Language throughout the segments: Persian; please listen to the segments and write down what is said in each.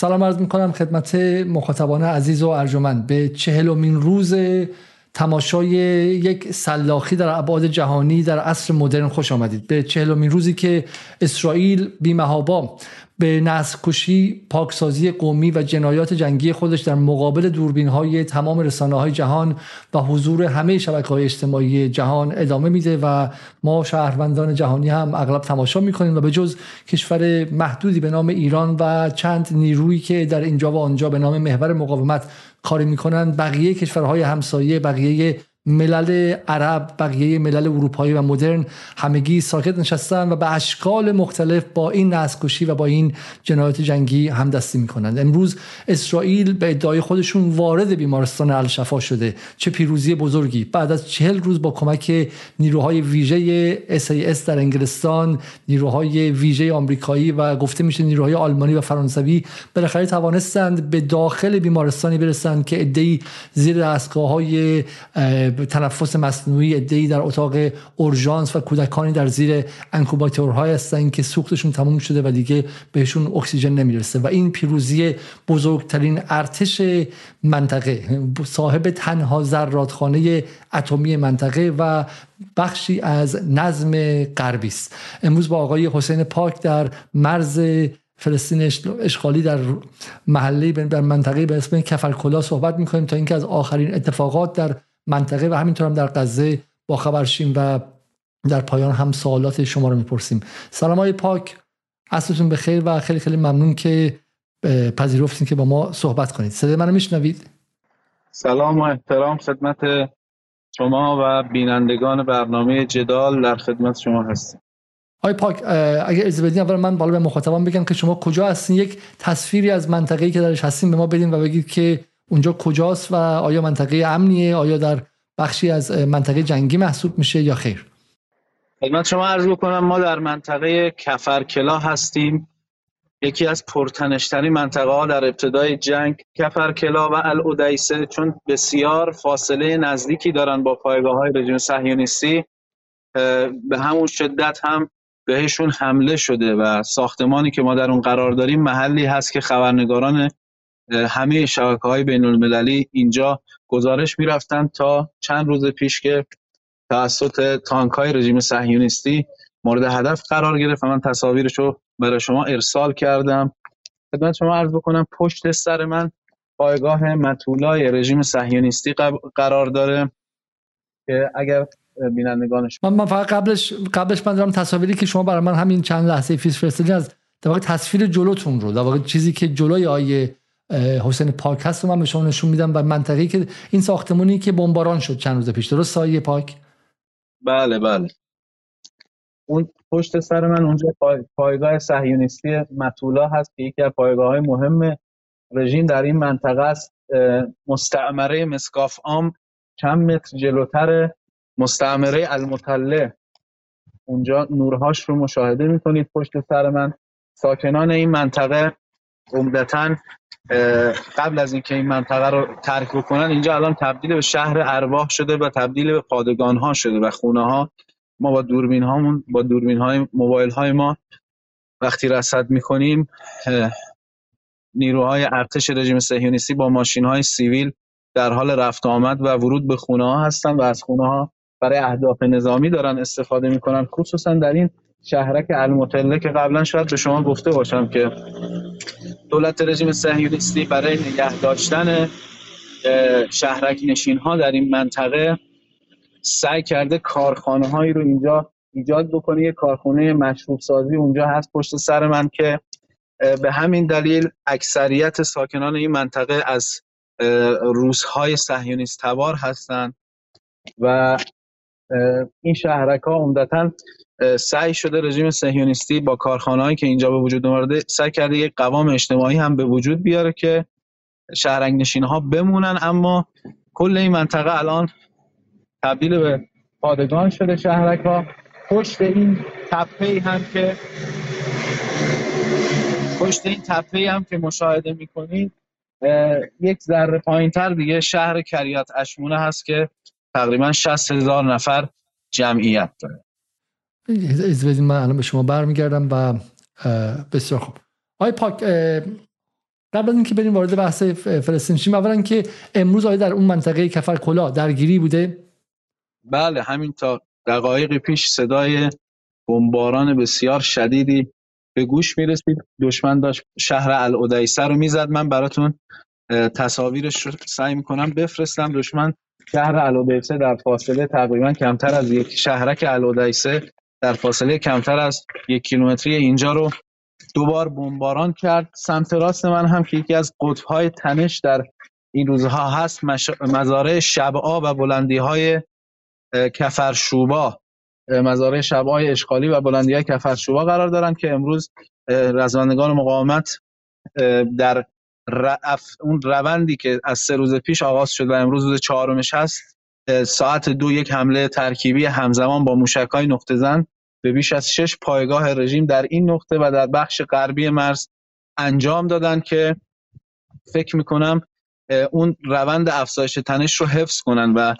سلام عرض می‌کنم خدمت مخاطبان عزیز و ارجمند. به چهلمین روز تماشای یک سلاخی در ابعاد جهانی در عصر مدرن خوش آمدید. به چهلمین روزی که اسرائیل بیمهابا به نسل کشی پاکسازی قومی و جنایات جنگی خودش در مقابل دوربین های تمام رسانه های جهان و حضور همه شبکه های اجتماعی جهان ادامه میده و ما شهروندان جهانی هم اغلب تماشا می‌کنیم و به جز کشور محدودی به نام ایران و چند نیرویی که در اینجا و آنجا به نام محور مقاومت کاری می‌کنن. بقیه کشورهای همسایه بقیه ملل عرب بقیه ملل اروپایی و مدرن همگی ساکت نشستن و به اشکال مختلف با این نسکشی و با این جنایات جنگی همدستی می‌کنند. امروز اسرائیل به ادعای خودشون وارد بیمارستان الشفا شده. چه پیروزی بزرگی. بعد از چهل روز با کمک نیروهای ویژه SAS در انگلستان نیروهای ویژه آمریکایی و گفته میشه نیروهای آلمانی و فرانسوی بالاخره توانستند به داخل بیمارستانی برسند که ادعی زیر دستگاه های تنفس مصنوعی ادهی در اتاق اورژانس و کودکانی در زیر انکوباتورهای هستن که سوختشون تموم شده و دیگه بهشون اکسیژن نمی‌رسه. و این پیروزی بزرگترین ارتش منطقه صاحب تنها ذراتخانه اتمی منطقه و بخشی از نظم غربی است. امروز با آقای حسین پاک در مرز فلسطین اشغالی در محله در منطقه به اسم کفرکلا صحبت می‌کنیم تا اینکه از آخرین اتفاقات در منطقه و همینطور هم در غزه با خبر شیم و در پایان هم سوالات شما رو می‌پرسیم. سلام های پاک. اصلتون به خیر و خیلی خیلی ممنون که پذیرفتین که با ما صحبت کنید. صدای منو میشنوید؟ سلام و احترام خدمت شما و بینندگان برنامه جدال در خدمت شما هستیم. آی پاک اگر اجازه بدین اول من بالا به مخاطبان بگم که شما کجا هستین؟ یک تصویری از منطقه‌ای که درش هستین به ما بدین و بگید که اونجا کجاست و آیا منطقه امنیه؟ آیا در بخشی از منطقه جنگی محسوب میشه یا خیر؟ خدمت شما عرض بکنم ما در منطقه کفرکلا هستیم. یکی از پرتنشترین منطقه ها در ابتدای جنگ کفرکلا و الودیسه چون بسیار فاصله نزدیکی دارن با پایگاه های رژیم صهیونیستی. به همون شدت هم بهشون حمله شده و ساختمانی که ما در اون قرار داریم محلی هست که خبرنگاران همه شبکه های بین المللی اینجا گزارش می‌رفتن تا چند روز پیش که توسط تانک های رژیم صهیونیستی مورد هدف قرار گرفت و من تصاویرش رو برای شما ارسال کردم. خدمت شما عرض بکنم پشت سر من پایگاه مطولای رژیم صهیونیستی قرار داره که اگر بینندگانش من, من فقط قبلش قبلش من دارم تصاویری که شما برای من همین چند لحظه فیس فرستادین از در واقع تصویر جلوتون رو در واقع چیزی که جلوی آیه حسین پاک هست رو من به شما نشون میدم و منطقه‌ای که این ساختمونی که بمباران شد چند روز پیش. درست سایه پاک؟ بله بله. اون پشت سر من اونجا پایگاه صهیونیستی مطولا هست که یکی از پایگاه های مهم رژیم در این منطقه است. مستعمره مسکاف آم چند متر جلوتر مستعمره المطله. اونجا نورهاش رو مشاهده می‌کنید پشت سر من. ساکنان این منطقه عمدتا قبل از اینکه این منطقه رو ترک بکنن اینجا الان تبدیل به شهر ارواح شده و تبدیل به پادگان ها شده و خونه ها ما با دوربین هامون با دوربین های موبایل های ما وقتی رصد می‌کنیم نیروهای ارتش رژیم صهیونیستی با ماشین های سیویل در حال رفت آمد و ورود به خونه ها هستن و از خونه ها برای اهداف نظامی دارن استفاده می‌کنن خصوصا در این شهرک المطله که قبلا شاید به شما گفته باشم که دولت رژیم صهیونیستی برای نگه داشتن شهرک نشین ها در این منطقه سعی کرده کارخانه هایی رو اینجا ایجاد بکنه. یه کارخانه مشروب سازی اونجا هست پشت سر من که به همین دلیل اکثریت ساکنان این منطقه از روزهای صهیونیست تبار هستند و این شهرک ها عمدتا سعی شده رژیم صهیونیستی با کارخانه‌ای که اینجا به وجود اومده سعی کرده یک قوام اجتماعی هم به وجود بیاره که شهرنگ ها بمونن. اما کل این منطقه الان تبدیل به پادگان شده شهرک ها پشت این تپه هم که پشت این تپه هم که مشاهده می‌کنید یک ذره پایین تر دیگه شهر کریات اشمونه هست که تقریبا 60 هزار نفر جمعیت داره. از بدین من الان به شما برمیگردم و بسیار خوب. آی پاک قبل از اینکه بریم وارد بحث فلسطین شیم اولا که امروز آیا در اون منطقه کفر کلا درگیری بوده؟ بله همین تا دقایقی پیش صدای بمباران بسیار شدیدی به گوش می‌رسید. دشمن داشت شهر العدیسه رو می‌زد. من براتون تصاویرش رو سعی می‌کنم بفرستم. دشمن شهر العدیسه در فاصله تقریبا کمتر از یک شهرک العدیسه در فاصله کمتر از یک کیلومتری اینجا رو دوبار بمباران کرد. سمت راست من هم که یکی از قطبهای تنش در این روزها هست مزارع شبعا و بلندی های کفرشوبا. مزارع شبهای اشغالی و بلندی های کفرشوبا قرار دارن که امروز رزمندگان مقاومت در اون روندی که از سه روز پیش آغاز شد و امروز روز چهارمش هست ساعت دو یک حمله ترکیبی همزمان با موشک های نقطه زن به بیش از شش پایگاه رژیم در این نقطه و در بخش غربی مرز انجام دادن که فکر می‌کنم اون روند افزایش تنش رو حفظ کنن و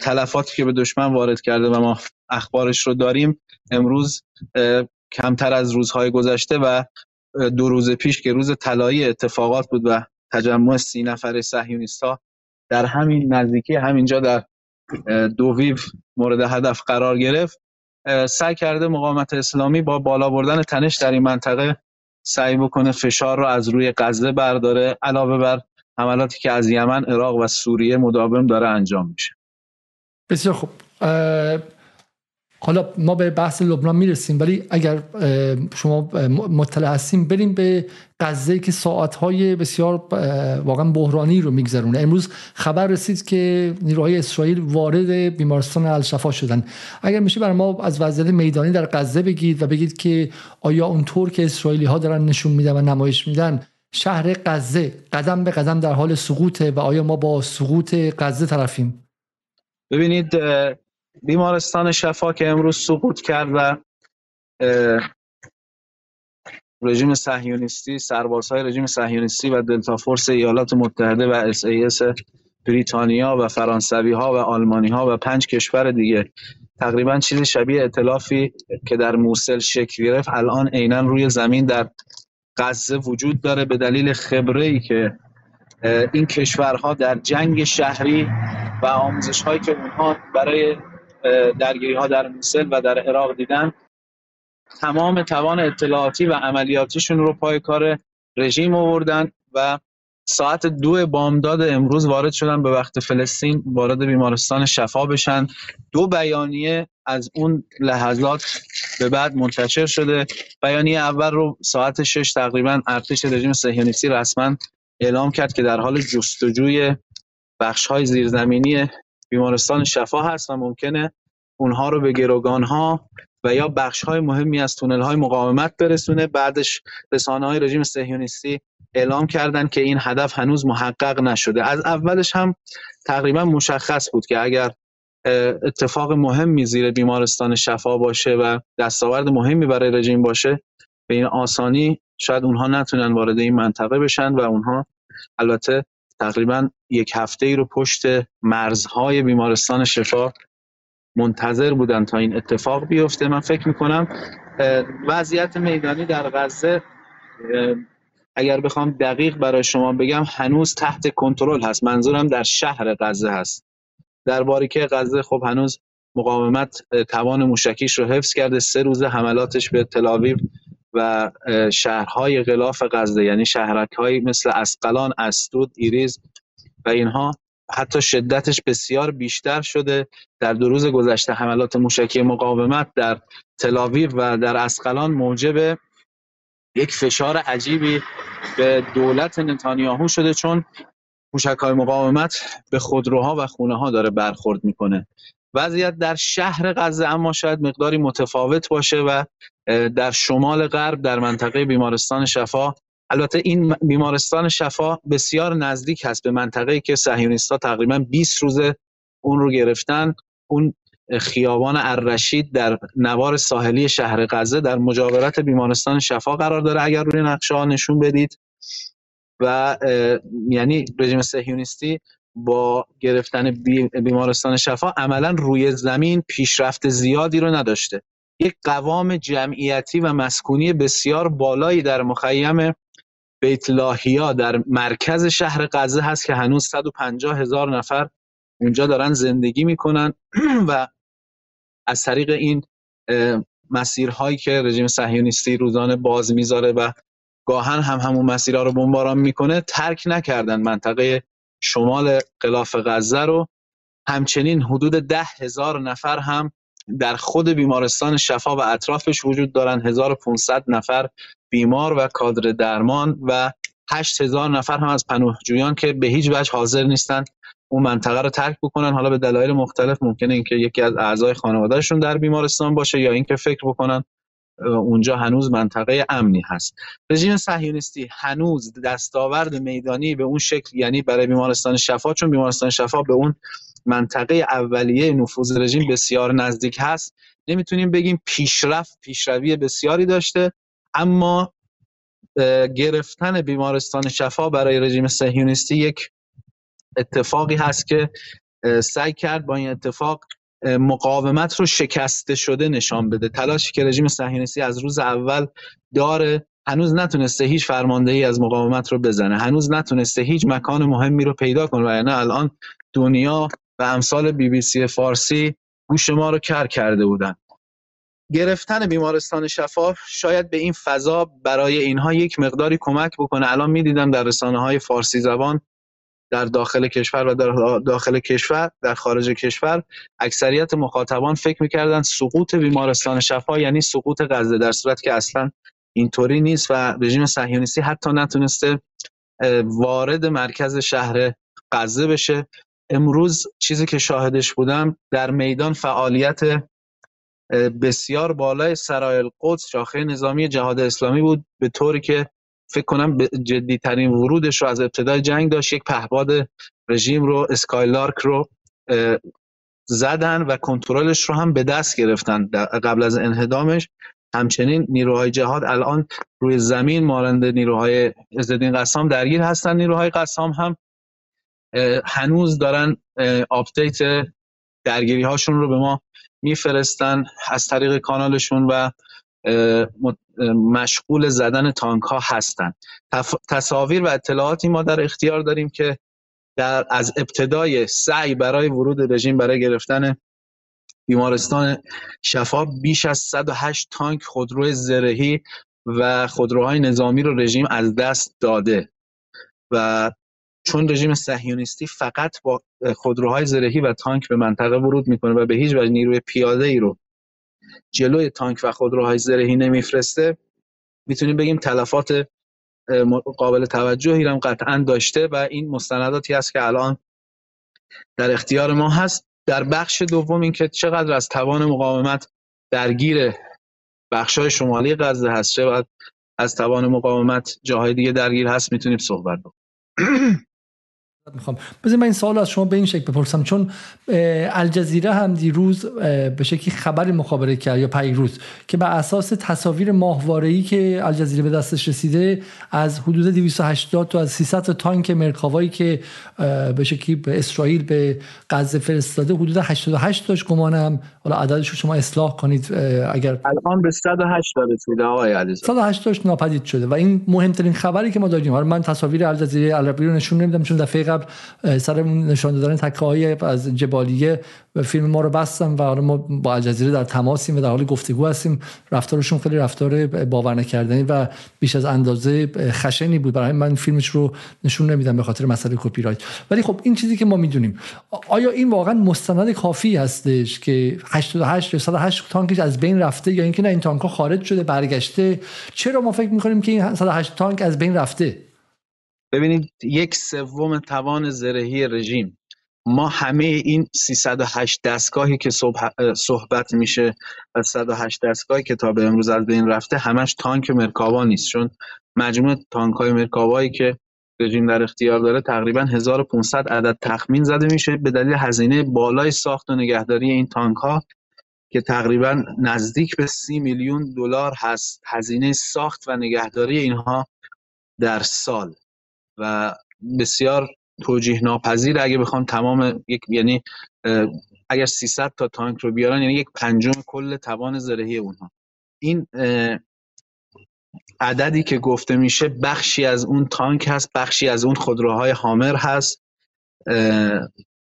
تلفاتی که به دشمن وارد کرده و ما اخبارش رو داریم امروز کمتر از روزهای گذشته و دو روز پیش که روز طلایی اتفاقات بود و تجمع سی نفر صهیونیست ها در همین نزدیکی همینجا در دوویو مورد هدف قرار گرفت. سعی کرده مقاومت اسلامی با بالا بردن تنش در این منطقه سعی بکنه فشار رو از روی غزه برداره علاوه بر حملاتی که از یمن، عراق و سوریه مداوم داره انجام میشه. بسیار خوب. حالا ما به بحث لبنان می‌رسیم ولی اگر شما مطلع هستیم بریم به غزه که ساعتهای بسیار واقعا بحرانی رو میگذرونه. امروز خبر رسید که نیروهای اسرائیل وارد بیمارستان الشفا شدن. اگر میشه برای ما از وضعیت میدانی در غزه بگید و بگید که آیا اونطور که اسرائیلی ها دارن نشون میدن و نمایش میدن شهر غزه قدم به قدم در حال سقوطه و آیا ما با سقوط غزه طرفیم؟ ببینید بیمارستان شفا که امروز سقوط کرد و رژیم صهیونیستی سربازهای رژیم صهیونیستی و Delta Force ایالات متحده و اس اس بریتانیا و فرانسوی ها و آلمانی ها و پنج کشور دیگه تقریبا چیزی شبیه اطلافی که در موسل شکل گرفت الان عینا روی زمین در غزه وجود داره به دلیل خبره ای که این کشورها در جنگ شهری و آموزش هایی که اونها برای درگیری ها در موسل و در عراق دیدن. تمام توان اطلاعاتی و عملیاتیشون رو پای کار رژیم آوردن و ساعت دو بامداد امروز وارد شدن به وقت فلسطین وارد بیمارستان شفا بشن. دو بیانیه از اون لحظات به بعد منتشر شده. بیانیه اول رو ساعت شش تقریبا ارتش رژیم صهیونیستی رسما اعلام کرد که در حال جستجوی بخش های زیرزمینی بیمارستان شفا هست و ممکنه اونها رو به گروگان ها و یا بخش های مهمی از تونل های مقاومت برسونه. بعدش رسانه های رژیم صهیونیستی اعلام کردن که این هدف هنوز محقق نشده. از اولش هم تقریبا مشخص بود که اگر اتفاق مهمی زیر بیمارستان شفا باشه و دستاورد مهمی برای رژیم باشه به این آسانی شاید اونها نتونن وارد این منطقه بشن و اونها البته تقریبا یک هفته ای رو پشت مرزهای بیمارستان شفا منتظر بودن تا این اتفاق بیفته. من فکر می‌کنم وضعیت میدانی در غزه اگر بخوام دقیق برای شما بگم هنوز تحت کنترل هست. منظورم در شهر غزه هست. در باریکه غزه خب هنوز مقاومت توان موشکیش رو حفظ کرده. سه روز حملاتش به تلاویو و شهرهای غلاف غزه یعنی شهرک مثل اسقلان، استود، ایریز و اینها حتی شدتش بسیار بیشتر شده در دو روز گذشته. حملات موشکی مقاومت در تلاویو و در اسقلان موجب یک فشار عجیبی به دولت نتانیاهو شده چون موشک های مقاومت به خودروها و خونه ها داره برخورد می‌کنه. وضعیت در شهر غزه اما شاید مقداری متفاوت باشه و در شمال غرب در منطقه بیمارستان شفا. البته این بیمارستان شفا بسیار نزدیک هست به منطقه که ها تقریبا 20 روزه اون رو گرفتن. اون خیابان الرشید در نوار ساحلی شهر غزه در مجاورت بیمارستان شفا قرار داره اگر روی نقشه ها نشون بدید. و یعنی رژیم صهیونیستی با گرفتن بیمارستان شفا عملا روی زمین پیشرفت زیادی رو نداشته. یک قوام جمعیتی و مسکونی بسیار بالایی در مخیم بیت لاهیا در مرکز شهر غزه هست که هنوز 150 هزار نفر اونجا دارن زندگی می‌کنن و از طریق این مسیرهایی که رژیم صهیونیستی روزانه باز می‌ذاره و گاهن هم همون مسیرها رو بمباران می‌کنه ترک نکردن منطقه شمال قلاف غزه رو. همچنین حدود ده هزار نفر هم در خود بیمارستان شفا و اطرافش وجود دارن. 1500 نفر بیمار و کادر درمان و 8000 نفر هم از پناهجویان که به هیچ وجه حاضر نیستن اون منطقه رو ترک بکنن. حالا به دلایل مختلف ممکنه اینکه یکی از اعضای خانوادهشون در بیمارستان باشه یا اینکه فکر بکنن. اونجا هنوز منطقه امنی هست. رژیم صهیونیستی هنوز دستاورد میدانی به اون شکل یعنی برای بیمارستان شفا چون بیمارستان شفا به اون منطقه اولیه نفوذ رژیم بسیار نزدیک هست نمی‌تونیم بگیم پیشرفت پیشروی بسیاری داشته اما گرفتن بیمارستان شفا برای رژیم صهیونیستی یک اتفاقی هست که سعی کرد با این اتفاق مقاومت رو شکسته شده نشان بده. تلاشی که رژیم صهیونیستی از روز اول داره هنوز نتونسته هیچ فرماندهی از مقاومت رو بزنه. هنوز نتونسته هیچ مکان مهمی رو پیدا کنه. و یعنی الان دنیا و امثال بی بی سی فارسی گوش ما رو کر کرده بودن. گرفتن بیمارستان شفا شاید به این فضا برای اینها یک مقداری کمک بکنه. الان می‌دیدم در رسانه های فارسی زبان در داخل کشور و در داخل کشور در خارج کشور اکثریت مخاطبان فکر می‌کردن سقوط بیمارستان شفا یعنی سقوط غزه در صورت که اصلا اینطوری نیست و رژیم صهیونیستی حتی نتونسته وارد مرکز شهر غزه بشه. امروز چیزی که شاهدش بودم در میدان فعالیت بسیار بالای سرای القدس شاخه نظامی جهاد اسلامی بود به طوری که فکر کنم جدی ترین ورودش رو از ابتدای جنگ داشت یک پهباد رژیم رو اسکایلارک رو زدن و کنترلش رو هم به دست گرفتن قبل از انهدامش. همچنین نیروهای جهاد الان روی زمین مانند نیروهای عزالدین قسام درگیر هستن. نیروهای قسام هم هنوز دارن آپدیت درگیری هاشون رو به ما میفرستن از طریق کانالشون و مشغول زدن تانک ها هستند تصاویر و اطلاعاتی ما در اختیار داریم که در از ابتدای سعی برای ورود رژیم برای گرفتن بیمارستان شفا بیش از 108 تانک خودروی زرهی و خودروهای نظامی رو رژیم از دست داده. و چون رژیم صهیونیستی فقط با خودروهای زرهی و تانک به منطقه ورود می‌کنه و به هیچ وجه نیروی پیاده ای رو جلوی تانک و خودروهای زرهی نمیفرسته. می‌تونیم بگیم تلفات قابل توجهی هم قطعا داشته و این مستنداتی است که الان در اختیار ما هست. در بخش دوم اینکه چقدر از توان مقاومت درگیر بخشای شمالی غزه هست چقدر از توان مقاومت جاهای دیگه درگیر هست می‌تونیم صحبت بکنیم. می‌خوام. بذارید من این سوال از شما به این شکل بپرسم. چون الجزیره هم دیروز به شکلی خبری مخابره کرد یا پیروز که بر اساس تصاویر ماهواره‌ای که الجزیره به دستش رسیده از حدود 280 تا از 300 تا تانک مرکاوایی که به شکلی به اسرائیل به غزه فرستاده حدود 88 تاش گمانم حالا عددش رو شما اصلاح کنید اگر الان به 108 رسیده آقای علیزاده 108 تاش ناپدید شده و این مهمترین خبری که ما داریم. حالا من تصاویر الجزیره عربی رو نشون نمیدم چون دفعه قبل سر نشان دادن تکه های از جبالیه فیلم ما رو بستم و حالا ما با الجزیره در تماسیم و در حال گفتگو هستیم. رفتارشون خیلی رفتار باور نکردنی و بیش از اندازه خشنی بود. برای من فیلمش رو نشون نمیدم به خاطر مسئله کپی رایت ولی خب این چیزی که ما می‌دونیم آیا این واقعا مستند کافی هستش که 88 یا 108 تانکش از بین رفته یا اینکه نه این تانک ها خارج شده برگشته؟ چرا ما فکر می‌کنیم که این 108 تانک از بین رفته؟ ببینید یک سوم توان زرهی رژیم. ما همه این 308 دستگاهی که صحبت میشه و 108 دستگاهی که تا به امروز از بین رفته همش تانک مرکاوا نیست. چون مجموع تانک های مرکاوایی که رژیم در اختیار داره تقریبا 1500 عدد تخمین زده میشه. به دلیل هزینه بالای ساخت و نگهداری این تانک ها که تقریبا نزدیک به 30 میلیون دلار هست. هزینه ساخت و نگهداری اینها در سال. و بسیار توجیه ناپذیر اگه بخوام تمام یک یعنی اگر 300 تا تانک رو بیارن یعنی یک پنجم کل توان زرهی اونها. این عددی که گفته میشه بخشی از اون تانک هست بخشی از اون خودروهای هامر هست.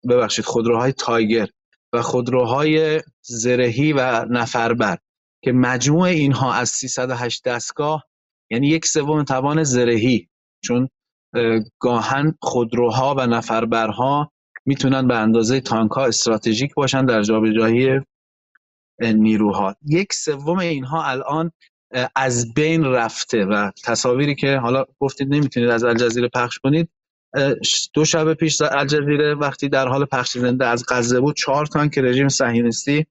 ببخشید خودروهای تایگر و خودروهای زرهی و نفربر که مجموع اینها از 308 دستگاه یعنی یک سوم توان زرهی. چون گاهن خودروها و نفربرها می‌تونن به اندازه تانک ها استراتژیک باشن در جابجایی نیروها. یک سوم اینها الان از بین رفته و تصاویری که حالا گفتید نمی‌تونید از الجزیره پخش کنید دو شب پیش الجزیره وقتی در حال پخش زنده از غزه بود چهار تانک رژیم صهیونیستی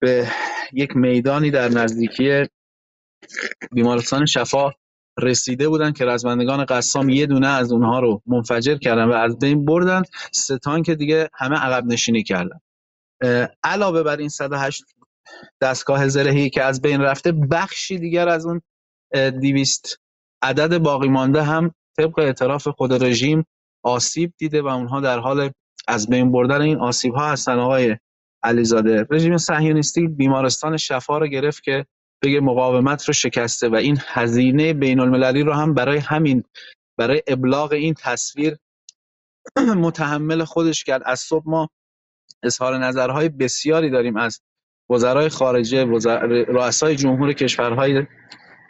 به یک میدانی در نزدیکی بیمارستان شفا رسیده بودن که رزمندگان قسام یه دونه از اونها رو منفجر کردن و از بین بردن. سه تانک دیگه همه عقب نشینی کردن. علاوه بر این 108 دستگاه زرهی که از بین رفته بخشی دیگر از اون 200 عدد باقی مانده هم طبق اعتراف خود رژیم آسیب دیده و اونها در حال از بین بردن این آسیب ها هستن. آقای علیزاده رژیم صهیونیستی بیمارستان شفا رو گرفت که بگه مقاومت رو شکسته و این هزینه بین المللی رو هم برای همین برای ابلاغ این تصویر متحمل خودش کرد. از صبح ما اظهار نظرهای بسیاری داریم از وزرای خارجه وزر... رؤسای جمهور کشورهای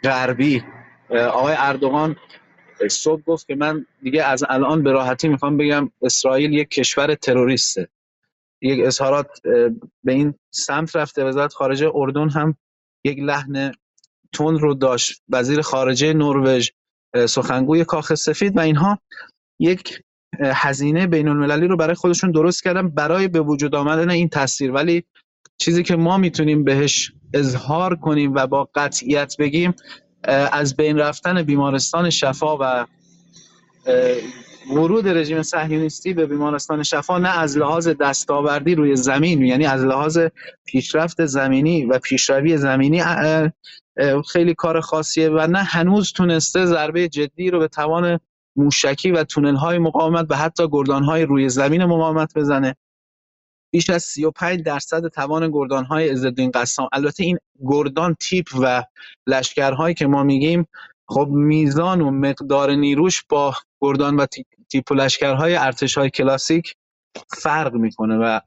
غربی. آقای اردوغان صبح گفت که من دیگه از الان به راحتی می‌خوام بگم اسرائیل یک کشور تروریسته. یک اظهارات به این سمت رفته وزارت خارجه اردن هم یک لحن تون رو داشت. وزیر خارجه نروژ سخنگوی کاخ سفید و اینها یک هزینه بین المللی رو برای خودشون درست کردن برای به وجود آمدن این تصویر ولی چیزی که ما می‌تونیم بهش اظهار کنیم و با قطعیت بگیم از بین رفتن بیمارستان شفا و ورود رژیم صهیونیستی به بیمارستان شفا نه از لحاظ دستاوردی روی زمین یعنی از لحاظ پیشرفت زمینی و پیشروی زمینی خیلی کار خاصیه و نه هنوز تونسته ضربه جدی رو به توان موشکی و تونل های مقاومت و حتی گردان های روی زمین مقاومت بزنه. بیش از 35 درصد توان گردان های عزالدین قسام. البته این گردان تیپ و لشکرهایی که ما میگیم خب میزان و مقدار نیروش با گردان و تیپ و لشکرهای ارتش های کلاسیک فرق می‌کنه و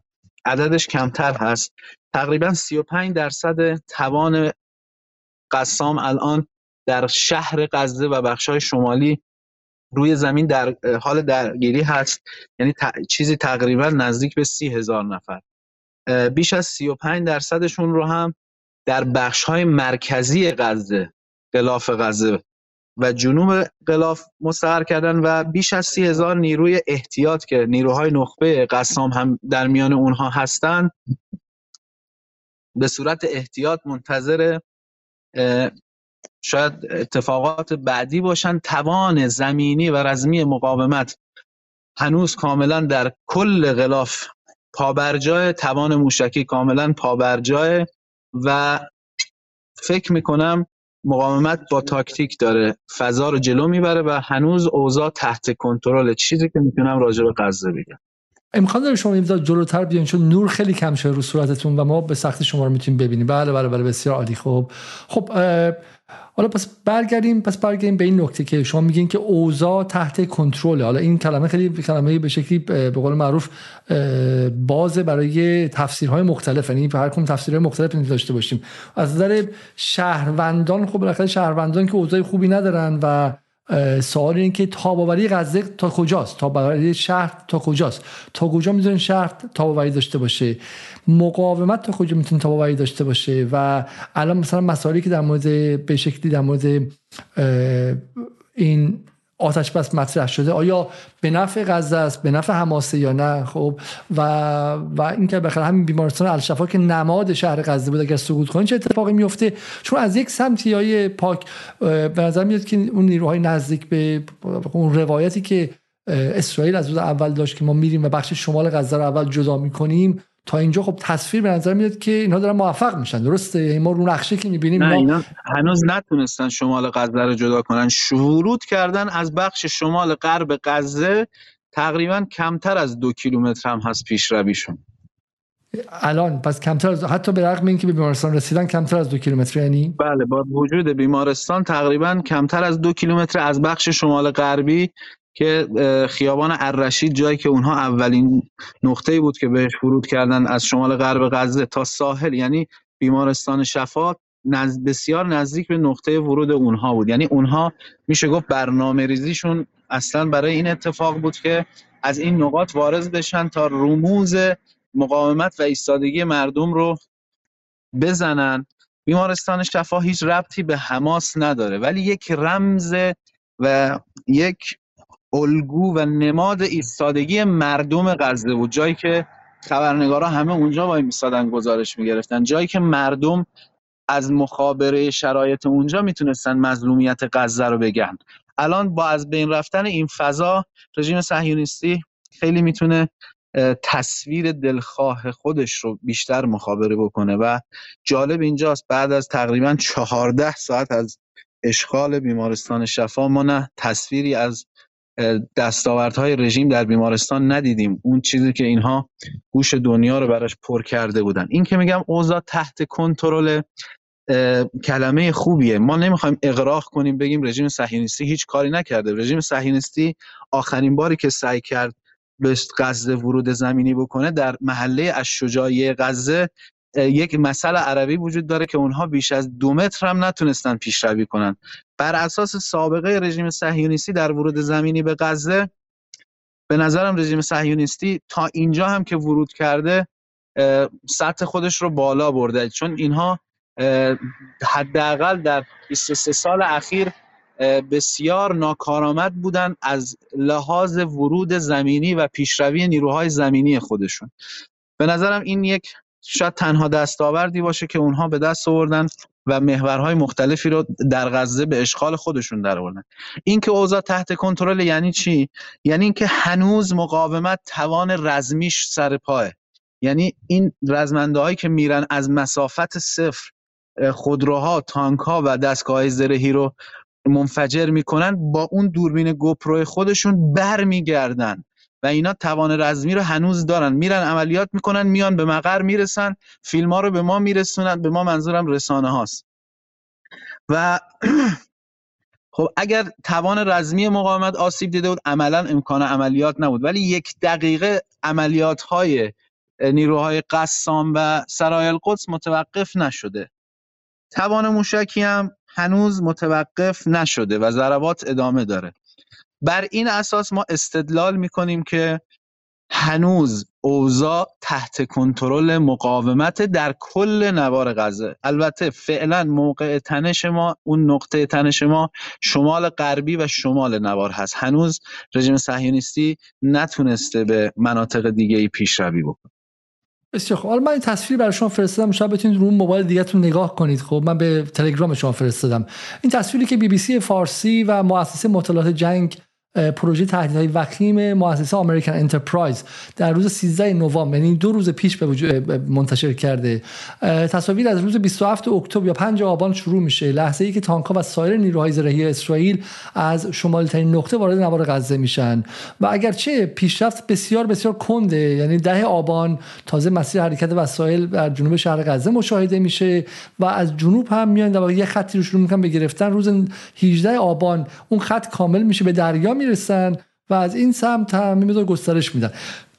عددش کمتر هست. تقریبا 35 درصد توان قسام الان در شهر غزه و بخشای شمالی روی زمین در حال درگیری هست. یعنی چیزی تقریبا نزدیک به سی هزار نفر. بیش از 35 درصدشون رو هم در بخش های مرکزی غزه غلاف غزه و جنوب غلاف مستقر کردن و بیش از سی هزار نیروی احتیاط که نیروهای نخبه قسام هم در میان اونها هستند به صورت احتیاط منتظر شاید اتفاقات بعدی باشن. توان زمینی و رزمی مقاومت هنوز کاملا در کل غلاف پابرجای توان موشکی کاملا پابرجای و فکر می‌کنم مقاومت با تاکتیک داره. فضا رو جلو می‌بره و هنوز اوضاع تحت کنترل چیزی که می‌تونم راجع به غزه بگم. امکان داره شما این جلوتر بیاین چون نور خیلی کم شده رو صورتتون و ما به سختی شما رو می‌تونیم ببینیم. بله بله بله بسیار عالی. خب خب حالا پس برگردیم پس برگردیم به این نکته که شما میگین که اوضاع تحت کنترل حالا این کلمه خیلی کلمه به شکلی به قول معروف بازه برای تفسیرهای مختلف. یعنی هر کدوم تفسیرهای مختلف داشته باشیم. از نظر شهروندان خب بالاخره شهروندان که اوضاع خوبی ندارن و سوال این که تاباوری غزه تا کجاست؟ تاباوری شهر تا کجاست؟ تا کجا می‌تونه شهر تاباوری داشته باشه؟ مقاومت تا کجا می‌تونه تاباوری داشته باشه؟ و الان مثلا مسائلی که در مورد به شکلی در مورد این آتش بس مطرح شده. آیا به نفع غزه است به نفع حماسه یا نه؟ خب و و اینکه بخاطر همین بیمارستان الشفا که نماد شهر غزه بود اگر سقوط کنه چه اتفاقی میفته؟ چون از یک سمتی های پاک به نظر میاد که اون نیروهای نزدیک به اون روایتی که اسرائیل از روز اول داشت که ما میریم و بخش شمال غزه رو اول جدا می‌کنیم تا اینجا خب تصویر به نظر میاد که اینها دارن موفق میشن. درسته؟ یعنی ما رو نقشه که می‌بینیم نه اینا هنوز نتونستن شمال غزه رو جدا کنن. شورود کردن از بخش شمال غرب غزه تقریبا کمتر از دو کیلومتر هم هست پیشرویشون. الان پس کمتر از حتی به رغم اینکه به بیمارستان رسیدن کمتر از دو کیلومتر یعنی؟ بله با وجود بیمارستان تقریبا کمتر از دو کیلومتر از بخش شمال غربی که خیابان الرشید جایی که اونها اولین نقطه بود که بهش ورود کردن از شمال غرب غزه تا ساحل یعنی بیمارستان شفا نز... بسیار نزدیک به نقطه ورود اونها بود. یعنی اونها میشه گفت برنامه ریزیشون اصلا برای این اتفاق بود که از این نقاط وارد بشن تا رموز مقاومت و ایستادگی مردم رو بزنن. بیمارستان شفا هیچ ربطی به حماس نداره. ولی یک رمز و یک الگو و نماد ایستادگی مردم غزه بود. جایی که خبرنگارا همه اونجا وای میستادن گزارش می‌گرفتن. جایی که مردم از مخابره شرایط اونجا می‌تونستن مظلومیت غزه رو بگن. الان با از بین رفتن این فضا رژیم صهیونیستی خیلی می‌تونه تصویر دلخواه خودش رو بیشتر مخابره بکنه و جالب اینجاست بعد از تقریبا چهارده ساعت از اشغال بیمارستان شفا ما نه تصویری از دستاوردهای رژیم در بیمارستان ندیدیم. اون چیزی که اینها گوش دنیا رو براش پر کرده بودن. این که میگم اوضاع تحت کنترل کلمه خوبیه. ما نمی‌خوایم اغراق کنیم بگیم رژیم صهیونیستی هیچ کاری نکرده. رژیم صهیونیستی آخرین باری که سعی کرد به غزه ورود زمینی بکنه در محله از شجاعی غزه یک مسئله عربی وجود داره که اونها بیش از دو متر هم نتونستن پیشروی کنن. بر اساس سابقه رژیم صهیونیستی در ورود زمینی به غزه به نظرم رژیم صهیونیستی تا اینجا هم که ورود کرده سطح خودش رو بالا برده. چون اینها حداقل در 23 سال اخیر بسیار ناکارآمد بودن از لحاظ ورود زمینی و پیشروی نیروهای زمینی خودشون. به نظرم این یک شاید تنها دستاوردی باشه که اونها به دست آوردن. و محورهای مختلفی رو در غزه به اشغال خودشون در آوردن. این که اوضاع تحت کنترل یعنی چی؟ یعنی اینکه هنوز مقاومت توان رزمیش سر پاه یعنی این رزمنده که میرن از مسافت صفر خودروها تانک و دستگاه زرهی رو منفجر می‌کنن با اون دوربین گوپرو خودشون برمیگردن. و اینا توان رزمی رو هنوز دارن. میرن عملیات می‌کنن میان به مقر می‌رسن فیلم ها رو به ما میرسونن به ما منظورم رسانه هاست. و خب اگر توان رزمی مقاومت آسیب دیده بود عملا امکان عملیات نبود. ولی یک دقیقه عملیات های نیروهای قسام و سرای القدس متوقف نشده. توان موشکی هم هنوز متوقف نشده و ضربات ادامه داره. بر این اساس ما استدلال می‌کنیم که هنوز اوضاع تحت کنترل مقاومت در کل نوار غزه. البته فعلا موقع تنش ما اون نقطه تنش ما شمال غربی و شمال نوار هست. هنوز رژیم صهیونیستی نتونسته به مناطق دیگه ای پیشروی بکنه. بسیار خب من این تصویر برای شما فرستادم. شاید بتونید رو موبایل دیگهتون نگاه کنید. خب من به تلگرام شما فرستادم. این تصویری که بی بی سی فارسی و مؤسسه مطالعات جنگ پروژه تهدیدهای وخیم مؤسسه American Enterprise در روز 13 نوامبر یعنی دو روز پیش به وجود منتشر کرده. تصاویر از روز 27 اکتبر یا 5 آبان شروع میشه. لحظه ای که تانکها و سایر نیروهای زرهی اسرائیل از شمال ترین نقطه وارد نوار غزه میشن. و اگرچه پیشرفت بسیار بسیار کنده. یعنی ده آبان تازه مسیر حرکت وسایل در جنوب شهر غزه مشاهده میشه و از جنوب هم میان و یه خطی رو شروع می‌کنن به گرفتن. روز 18 آبان اون خط کامل میشه به دریا می‌رسن و از این سمت هم میدار گسترش میدن.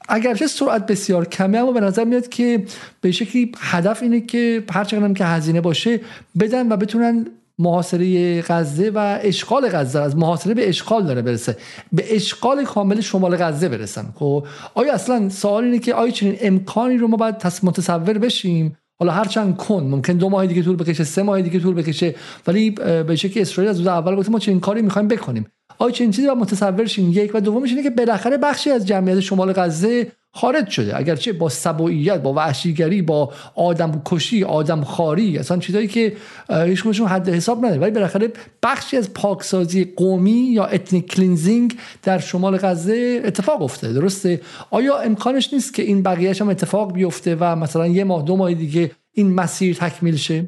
اگرچه سرعت بسیار کمه اما به نظر میاد که به شکلی هدف اینه که هر چقدر که هزینه باشه بدن و بتونن محاصره غزه و اشغال غزه از محاصره به اشغال داره برسه. به اشغال کامل شمال غزه برسن. خب آیا اصلا سوال اینه که آیا چنین امکانی رو ما باید متصور بشیم؟ حالا هرچند کن ممکن دو ماه دیگه طول بکشه سه ماه دیگه طول بکشه ولی به شکلی اسرائیل از اول گفته ما چنین کاری می‌خوایم بکنیم. آیا چنین چیزی باید متصور شیم یک و دومش اینه که بالاخره بخشی از جمعیت شمال غزه خارج شده. اگرچه با سبوعیت با وحشیگری با آدم کشی آدم خاری اصلا چیزایی که هیچ حد و حساب نداره. ولی بالاخره بخشی از پاکسازی قومی یا ethnic cleansing در شمال غزه اتفاق افتاده. درسته؟ آیا امکانش نیست که این بقیهش هم اتفاق بیفته و مثلا یه ماه دو ماه دیگه این مسیر تکمیل شه؟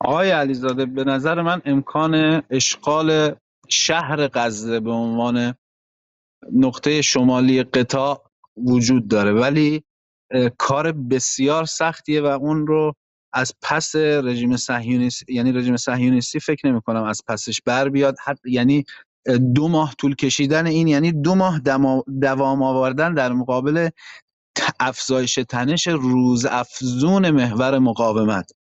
آقای علیزاده به نظر من امکان اشغال شهر غزه به عنوان نقطه شمالی قطاع وجود داره. ولی کار بسیار سختیه و اون رو از پس رژیم صهیونیستی یعنی رژیم صهیونیستی فکر نمی کنم از پسش بر بیاد. یعنی دو ماه طول کشیدن این یعنی دو ماه دوام آوردن در مقابل افزایش تنش روز افزون محور مقاومت.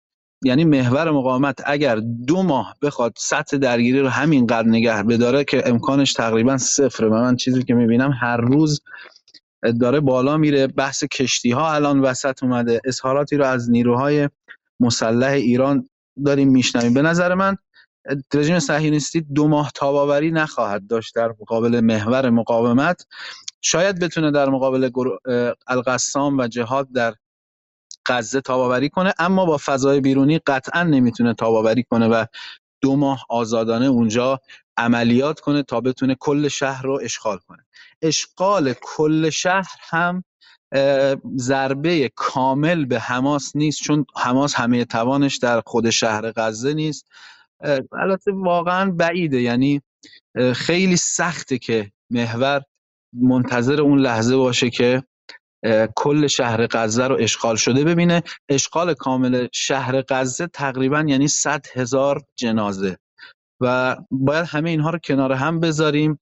یعنی محور مقاومت اگر دو ماه بخواد سطح درگیری رو همینقدر نگه بداره که امکانش تقریبا صفره. و من چیزی که می‌بینم هر روز داره بالا میره. بحث کشتی ها الان وسط اومده. اظهاراتی رو از نیروهای مسلح ایران داریم میشنویم. به نظر من رژیم صهیونیستی دو ماه تاباوری نخواهد داشت در مقابل محور مقاومت. شاید بتونه در مقابل القسام و جهاد در غزه تاباوری کنه اما با فضای بیرونی قطعا نمی‌تونه تاباوری کنه و دو ماه آزادانه اونجا عملیات کنه تا بتونه کل شهر رو اشغال کنه. اشغال کل شهر هم ضربه کامل به حماس نیست چون حماس همه توانش در خود شهر غزه نیست. البته واقعا بعیده یعنی خیلی سخته که محور منتظر اون لحظه باشه که کل شهر غزه رو اشغال شده ببینه. اشغال کامل شهر غزه تقریبا یعنی 100 هزار جنازه. و باید همه اینها رو کنار هم بذاریم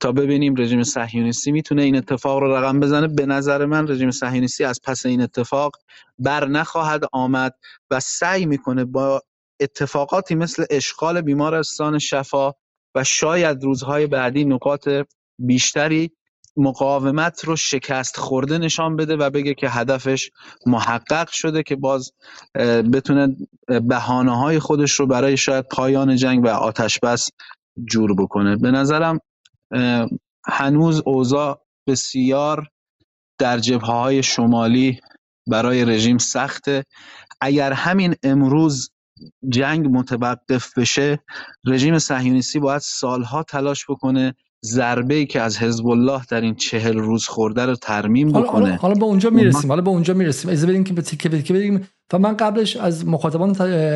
تا ببینیم رژیم صهیونیستی می‌تونه این اتفاق رو رقم بزنه. به نظر من رژیم صهیونیستی از پس این اتفاق بر نخواهد آمد و سعی می‌کنه با اتفاقاتی مثل اشغال بیمارستان شفا و شاید روزهای بعدی نقاط بیشتری مقاومت رو شکست خورده نشان بده و بگه که هدفش محقق شده که باز بتونه بهانه های خودش رو برای شاید پایان جنگ و آتش بس جور بکنه. به نظرم هنوز اوضاع بسیار در جبهه های شمالی برای رژیم سخته. اگر همین امروز جنگ متوقف بشه رژیم صهیونیستی باید سالها تلاش بکنه ضربه ای که از حزب الله در این چهل روز خورده رو ترمیم بکنه حالا, حالا به اونجا می‌رسیم حالا به اونجا می‌رسیم. اجازه بدین که به تیکه به بگیم و من قبلش از مخاطبان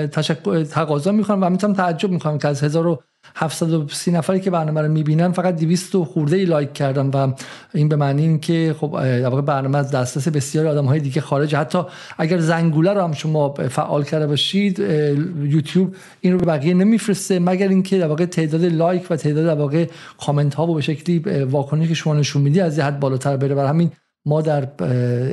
تشکر تقاضا می‌کنم و می‌تونم تعجب می‌کنم که از 1730 نفری که برنامه رو می‌بینن فقط 200 و خورده ای لایک کردن و این به معنی این که خب برنامه از دسترس بسیاری آدم های دیگه خارج. حتی اگر زنگوله رو هم شما فعال کرده باشید یوتیوب این رو به بقیه نمیفرسته مگر اینکه در واقع تعداد لایک و تعداد در واقع کامنت ها و به شکلی واکنشی که شما نشون میدی از حد بالاتر بره. بر همین ما در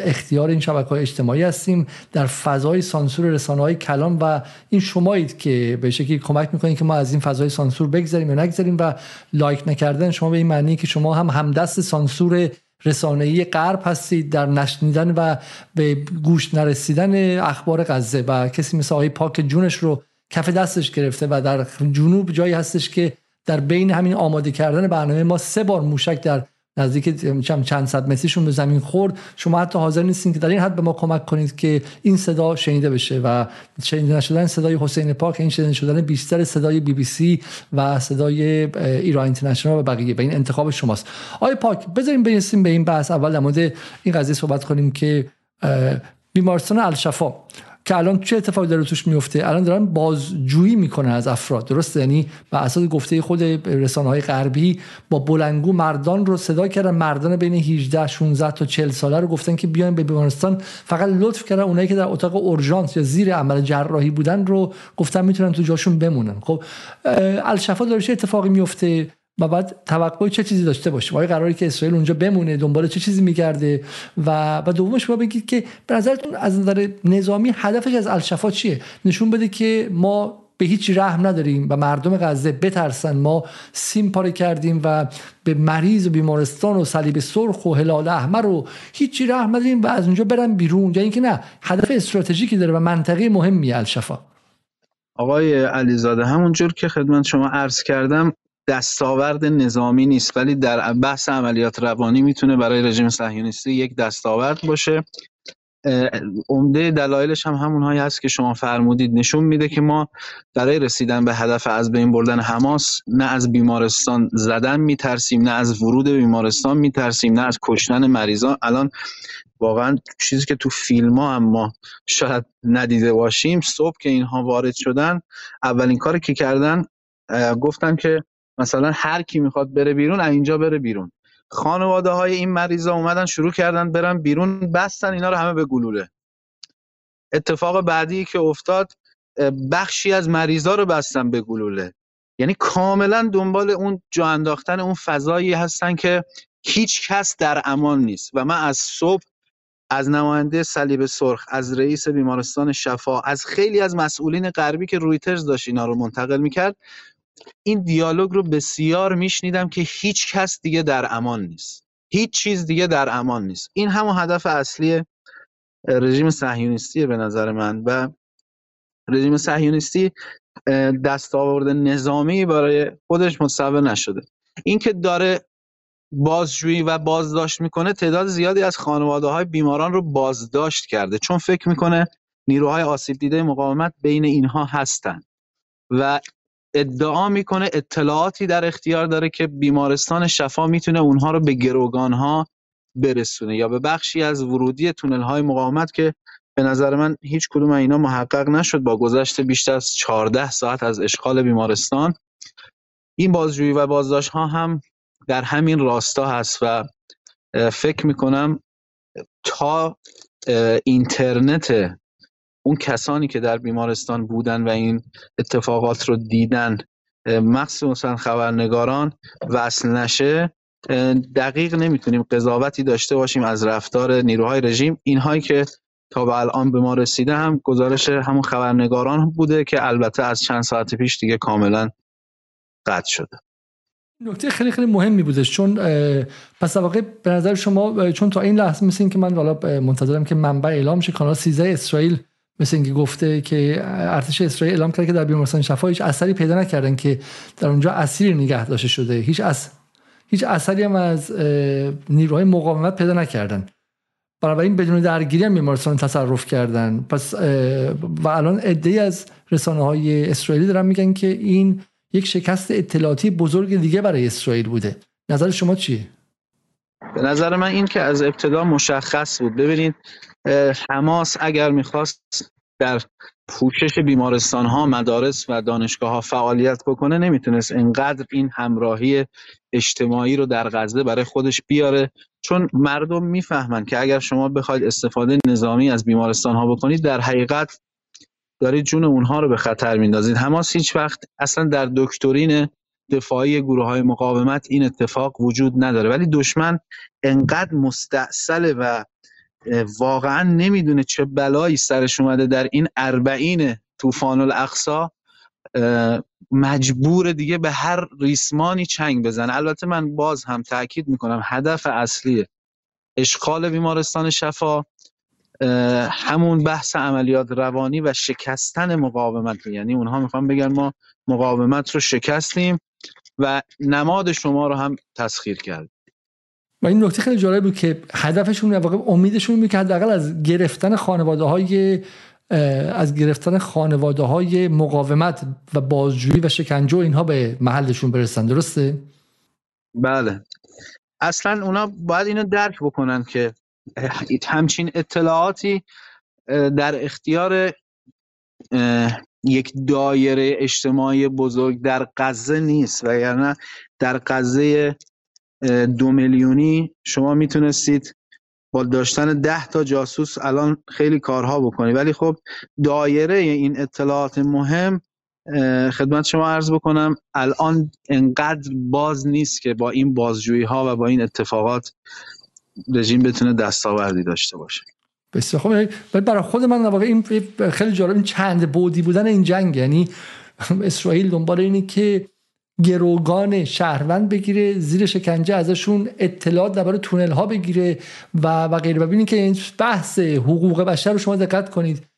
اختیار این شبکه های اجتماعی هستیم در فضای سانسور رسانه های کلان و این شمایید که به شکلی کمک می‌کنید که ما از این فضای سانسور بگذاریم یا نگذاریم و لایک نکردن شما به این معنی که شما هم همدست سانسور رسانه‌ای غرب هستید در نشنیدن و به گوش نرسیدن اخبار غزه و کسی مثل آقای پاک جونش رو کف دستش گرفته و در جنوب جایی هستش که در بین همین آماده کردن برنامه ما سه بار موشک در نزدیک چند صد متریشون به زمین خورد. شما حتی حاضر نیستین که در این حد به ما کمک کنید که این صدا شنیده بشه و شنیده نشدن صدای حسین پاک این شنیده شدن بیشتر صدای بی بی سی و صدای ایران اینترنشنال و بقیه. و این انتخاب شماست. آقای پاک بذاریم برسیم به این بحث. اول در مورد این قضیه صحبت کنیم که بیمارستان الشفا. که الان چه اتفاقی داره توش میفته؟ الان دارن بازجویی می‌کنن از افراد درسته؟ یعنی بر اساس گفته خود رسانه های غربی با بلنگو مردان رو صدا کردن مردان بین 18 16 تا 40 ساله رو گفتن که بیاین به بیمارستان. فقط لطف کردن اونایی که در اتاق اورژانس یا زیر عمل جراحی بودن رو گفتن می‌تونن تو جاشون بمونن. خب الشفا داره چه اتفاقی میفته و بعد توقع چه چیزی داشته باشیم آیا قراری که اسرائیل اونجا بمونه؟ دنبال چه چیزی میگرده؟ و و دومش شما بگید که به نظرتون از نظر نظامی هدفش از الشفا چیه؟ نشون بده که ما به هیچ رحم نداریم و مردم غزه بترسن. ما سیم پاره کردیم و به مریض و بیمارستان و صلیب سرخ و هلال احمر و هیچی رحم نداریم و از اونجا برن بیرون. یا اینکه نه هدف استراتژیکی داره و منطقه مهمی الشفا. آقای علیزاده همونجور که خدمت شما عرض کردم دستاورد نظامی نیست ولی در بحث عملیات روانی می‌تونه برای رژیم صهیونیستی یک دستاورد باشه. عمده دلایلش هم همونهایی هست که شما فرمودید. نشون میده که ما برای رسیدن به هدف از بین بردن حماس نه از بیمارستان زدن میترسیم نه از ورود بیمارستان میترسیم نه از کشتن مریضان. الان واقعا چیزی که تو فیلم ها هم ما شاید ندیده باشیم صبح که اینها وارد شدن اولین کاری که کردن گفتن که مثلا هر کی می‌خواد بره بیرون از اینجا بره بیرون. خانواده های این مریضا اومدن شروع کردن برن بیرون بستن اینا رو همه به گلوله. اتفاق بعدی که افتاد بخشی از مریضا رو بستن به گلوله. یعنی کاملا دنبال اون جا انداختن اون فضایی هستن که هیچ کس در امان نیست. و من از صبح از نماینده صلیب سرخ از رئیس بیمارستان شفا از خیلی از مسئولین غربی که رویترز داشت اینا رو منتقل می‌کرد این دیالوگ رو بسیار میشنیدم که هیچ کس دیگه در امان نیست. هیچ چیز دیگه در امان نیست. این همون هدف اصلی رژیم صهیونیستی به نظر من و رژیم صهیونیستی دستاورد نظامی برای خودش متصور نشده. اینکه داره بازجویی و بازداشت می‌کنه تعداد زیادی از خانواده های بیماران رو بازداشت کرده. چون فکر می‌کنه نیروهای آسیب دیده مقاومت بین اینها هستند و ادعا می‌کنه اطلاعاتی در اختیار داره که بیمارستان شفا می‌تونه اونها رو به گروگان ها برسونه یا به بخشی از ورودی تونل های مقاومت که به نظر من هیچ کدوم اینا محقق نشد با گذشت بیشتر از 14 ساعت از اشغال بیمارستان. این بازجویی و بازداشت ها هم در همین راستا هست و فکر می‌کنم تا اینترنت اون کسانی که در بیمارستان بودن و این اتفاقات رو دیدن مخصوصا خبرنگاران وصل نشه دقیق نمی‌تونیم قضاوتی داشته باشیم از رفتار نیروهای رژیم. اینهایی که تا به الان به ما رسیده هم گزارش همون خبرنگاران بوده که البته از چند ساعت پیش دیگه کاملا قطع شده. نکته خیلی خیلی مهمی بودش چون پس واقع به نظر شما چون تا این لحظه مثل که من حالا منتظرم که منبع اعلام شه کانال 13 اسرائیل مثل اینکه گفته که ارتش اسرائیل اعلام کرد که در بیمارستان شفا هیچ اثری پیدا نکردن که در اونجا اسیر نگه داشته شده. هیچ از هیچ اثری هم از نیروهای مقاومت پیدا نکردن. بنابراین بدون درگیری هم بیمارستان تصرف کردن. پس و الان عده از رسانه های اسرائیلی دارن میگن که این یک شکست اطلاعاتی بزرگ دیگه برای اسرائیل بوده. نظر شما چیه؟ به نظر من این که از ابتدا مشخص بود. ببینید حماس اگر می‌خواست در پوشش بیمارستان ها مدارس و دانشگاه ها فعالیت بکنه نمی‌تونست انقدر این همراهی اجتماعی رو در غزه برای خودش بیاره. چون مردم می‌فهمند که اگر شما بخواید استفاده نظامی از بیمارستان ها بکنید در حقیقت دارید جون اونها رو به خطر میندازید. حماس هیچ وقت اصلا در دکترین دفاعی گروه های مقاومت این اتفاق وجود نداره. ولی دشمن انقدر مستاصله و واقعا نمی‌دونه چه بلایی سرش اومده در این اربعین طوفان الاقصا مجبور دیگه به هر ریسمانی چنگ بزنه. البته من باز هم تاکید می‌کنم هدف اصلی اشغال بیمارستان شفا همون بحث عملیات روانی و شکستن مقاومت. یعنی اونها می‌خوان بگن ما مقاومت رو شکستیم و نماد شما رو هم تسخیر کرد و این نکته خیلی جالب بود که هدفشون واقع امیدشون بود که حداقل از گرفتن خانواده های از گرفتن خانواده های مقاومت و بازجویی و شکنجه اینها به محلشون برسن درسته؟ بله اصلا اونا باید اینو درک بکنن که همچین اطلاعاتی در اختیار یک دایره اجتماعی بزرگ در غزه نیست و یعنی در غزه دو میلیونی شما می‌تونستید با داشتن ده تا جاسوس الان خیلی کارها بکنی. ولی خب دایره این اطلاعات مهم خدمت شما عرض بکنم الان انقدر باز نیست که با این بازجویی ها و با این اتفاقات رژیم بتونه دستاوردی داشته باشه. بسیار خب برای خود من واقعا این خیلی جالب این چند بودی بودن این جنگ. یعنی اسرائیل دنبال اینه که گروگان شهروند بگیره زیر شکنجه ازشون اطلاعات درباره تونل ها بگیره و و غیره. ببینید که این بحث حقوق بشر رو شما دقت کنید.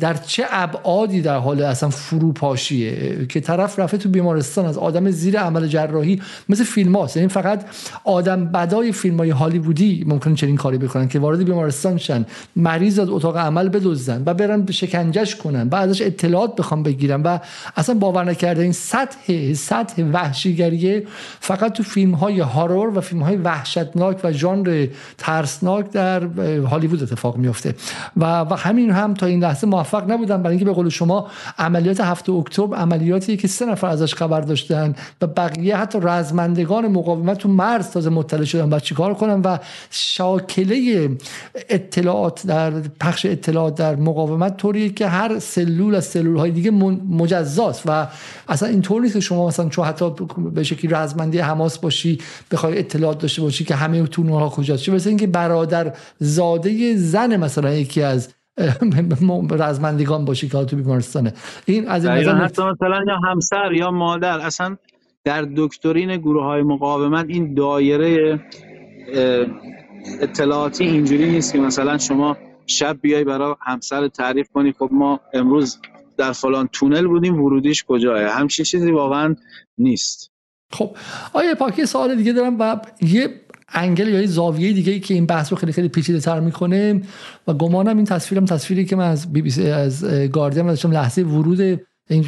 در چه ابعادی در حال اصلا فروپاشیه؟ که طرف رفته تو بیمارستان از آدم زیر عمل جراحی مثل فیلم هاست یعنی فقط آدم بدای فیلم های هالیوودی ممکن چنین کاری بکنن که وارد بیمارستان شن مریض از اتاق عمل بدزدن و برن شکنجش کنن و ازش اطلاعات بخوام بگیرن و اصلا باور نکرده این سطح سطح وحشیگریه فقط تو فیلم های هارور و فیلم های وحشتناک و ژانر ترسناک در هالیوود اتفاق میفته و, و همین هم تا این لحظه موفق نبودن برای اینکه به قول شما عملیات هفته اکتبر عملیاتی که سه نفر ازش خبر داشتن و بقیه حتی رزمندگان مقاومت تو مرز تازه مطلع شدن و چیکار کنن و شاکله اطلاعات در پخش اطلاعات در مقاومت طوریه که هر سلول از سلول های دیگه مجزاست و اصلا اینطور نیست که شما مثلا چون حتی به شکلی رزمندی حماس باشی بخوای اطلاعات داشته باشی که همه تون ها کجاست. چه مثل اینکه برادر زاده زن مثلا یکی از رزمندگان باشی که تو بیمارستانه. این از این مثلا یا همسر یا مادر اصلا در دکترین گروه های مقاومت این دایره اطلاعاتی اینجوری نیست که مثلا شما شب بیای برای همسر تعریف کنی خب ما امروز در فلان تونل بودیم ورودیش کجاه همچین چیزی واقعا نیست. خب آیا پاکی سوال دیگه دارم و یه انگل یا یه زاویه دیگه ای که این بحث رو خیلی خیلی پیچیده تر می‌کنه. و گمانم این تصویرم تصویری که من از بی بی سی از گاردین داشتم لحظه ورود این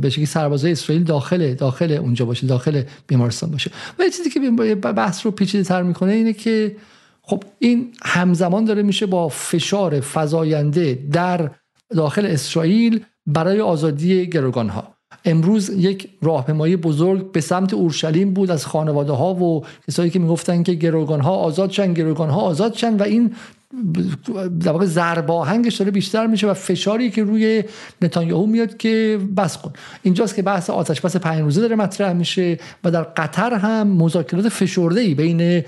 به شکلی سربازای اسرائیل داخل داخل اونجا باشه داخل بیمارستان باشه. و یه چیزی که بحث رو پیچیده تر می‌کنه اینه که خب این همزمان داره میشه با فشار فزاینده در داخل اسرائیل برای آزادی گروگان ها امروز یک راهپیمایی بزرگ به سمت اورشلیم بود از خانواده ها و کسایی که می‌گفتن که گروگان ها آزاد شن گروگان ها آزاد شن و این در واقع زرباهنگش داره بیشتر میشه و فشاری که روی نتانیاهو میاد که بس کن. اینجاست که بحث آتش بس پنج روزه داره مطرح میشه و در قطر هم مذاکرات فشرده ای بین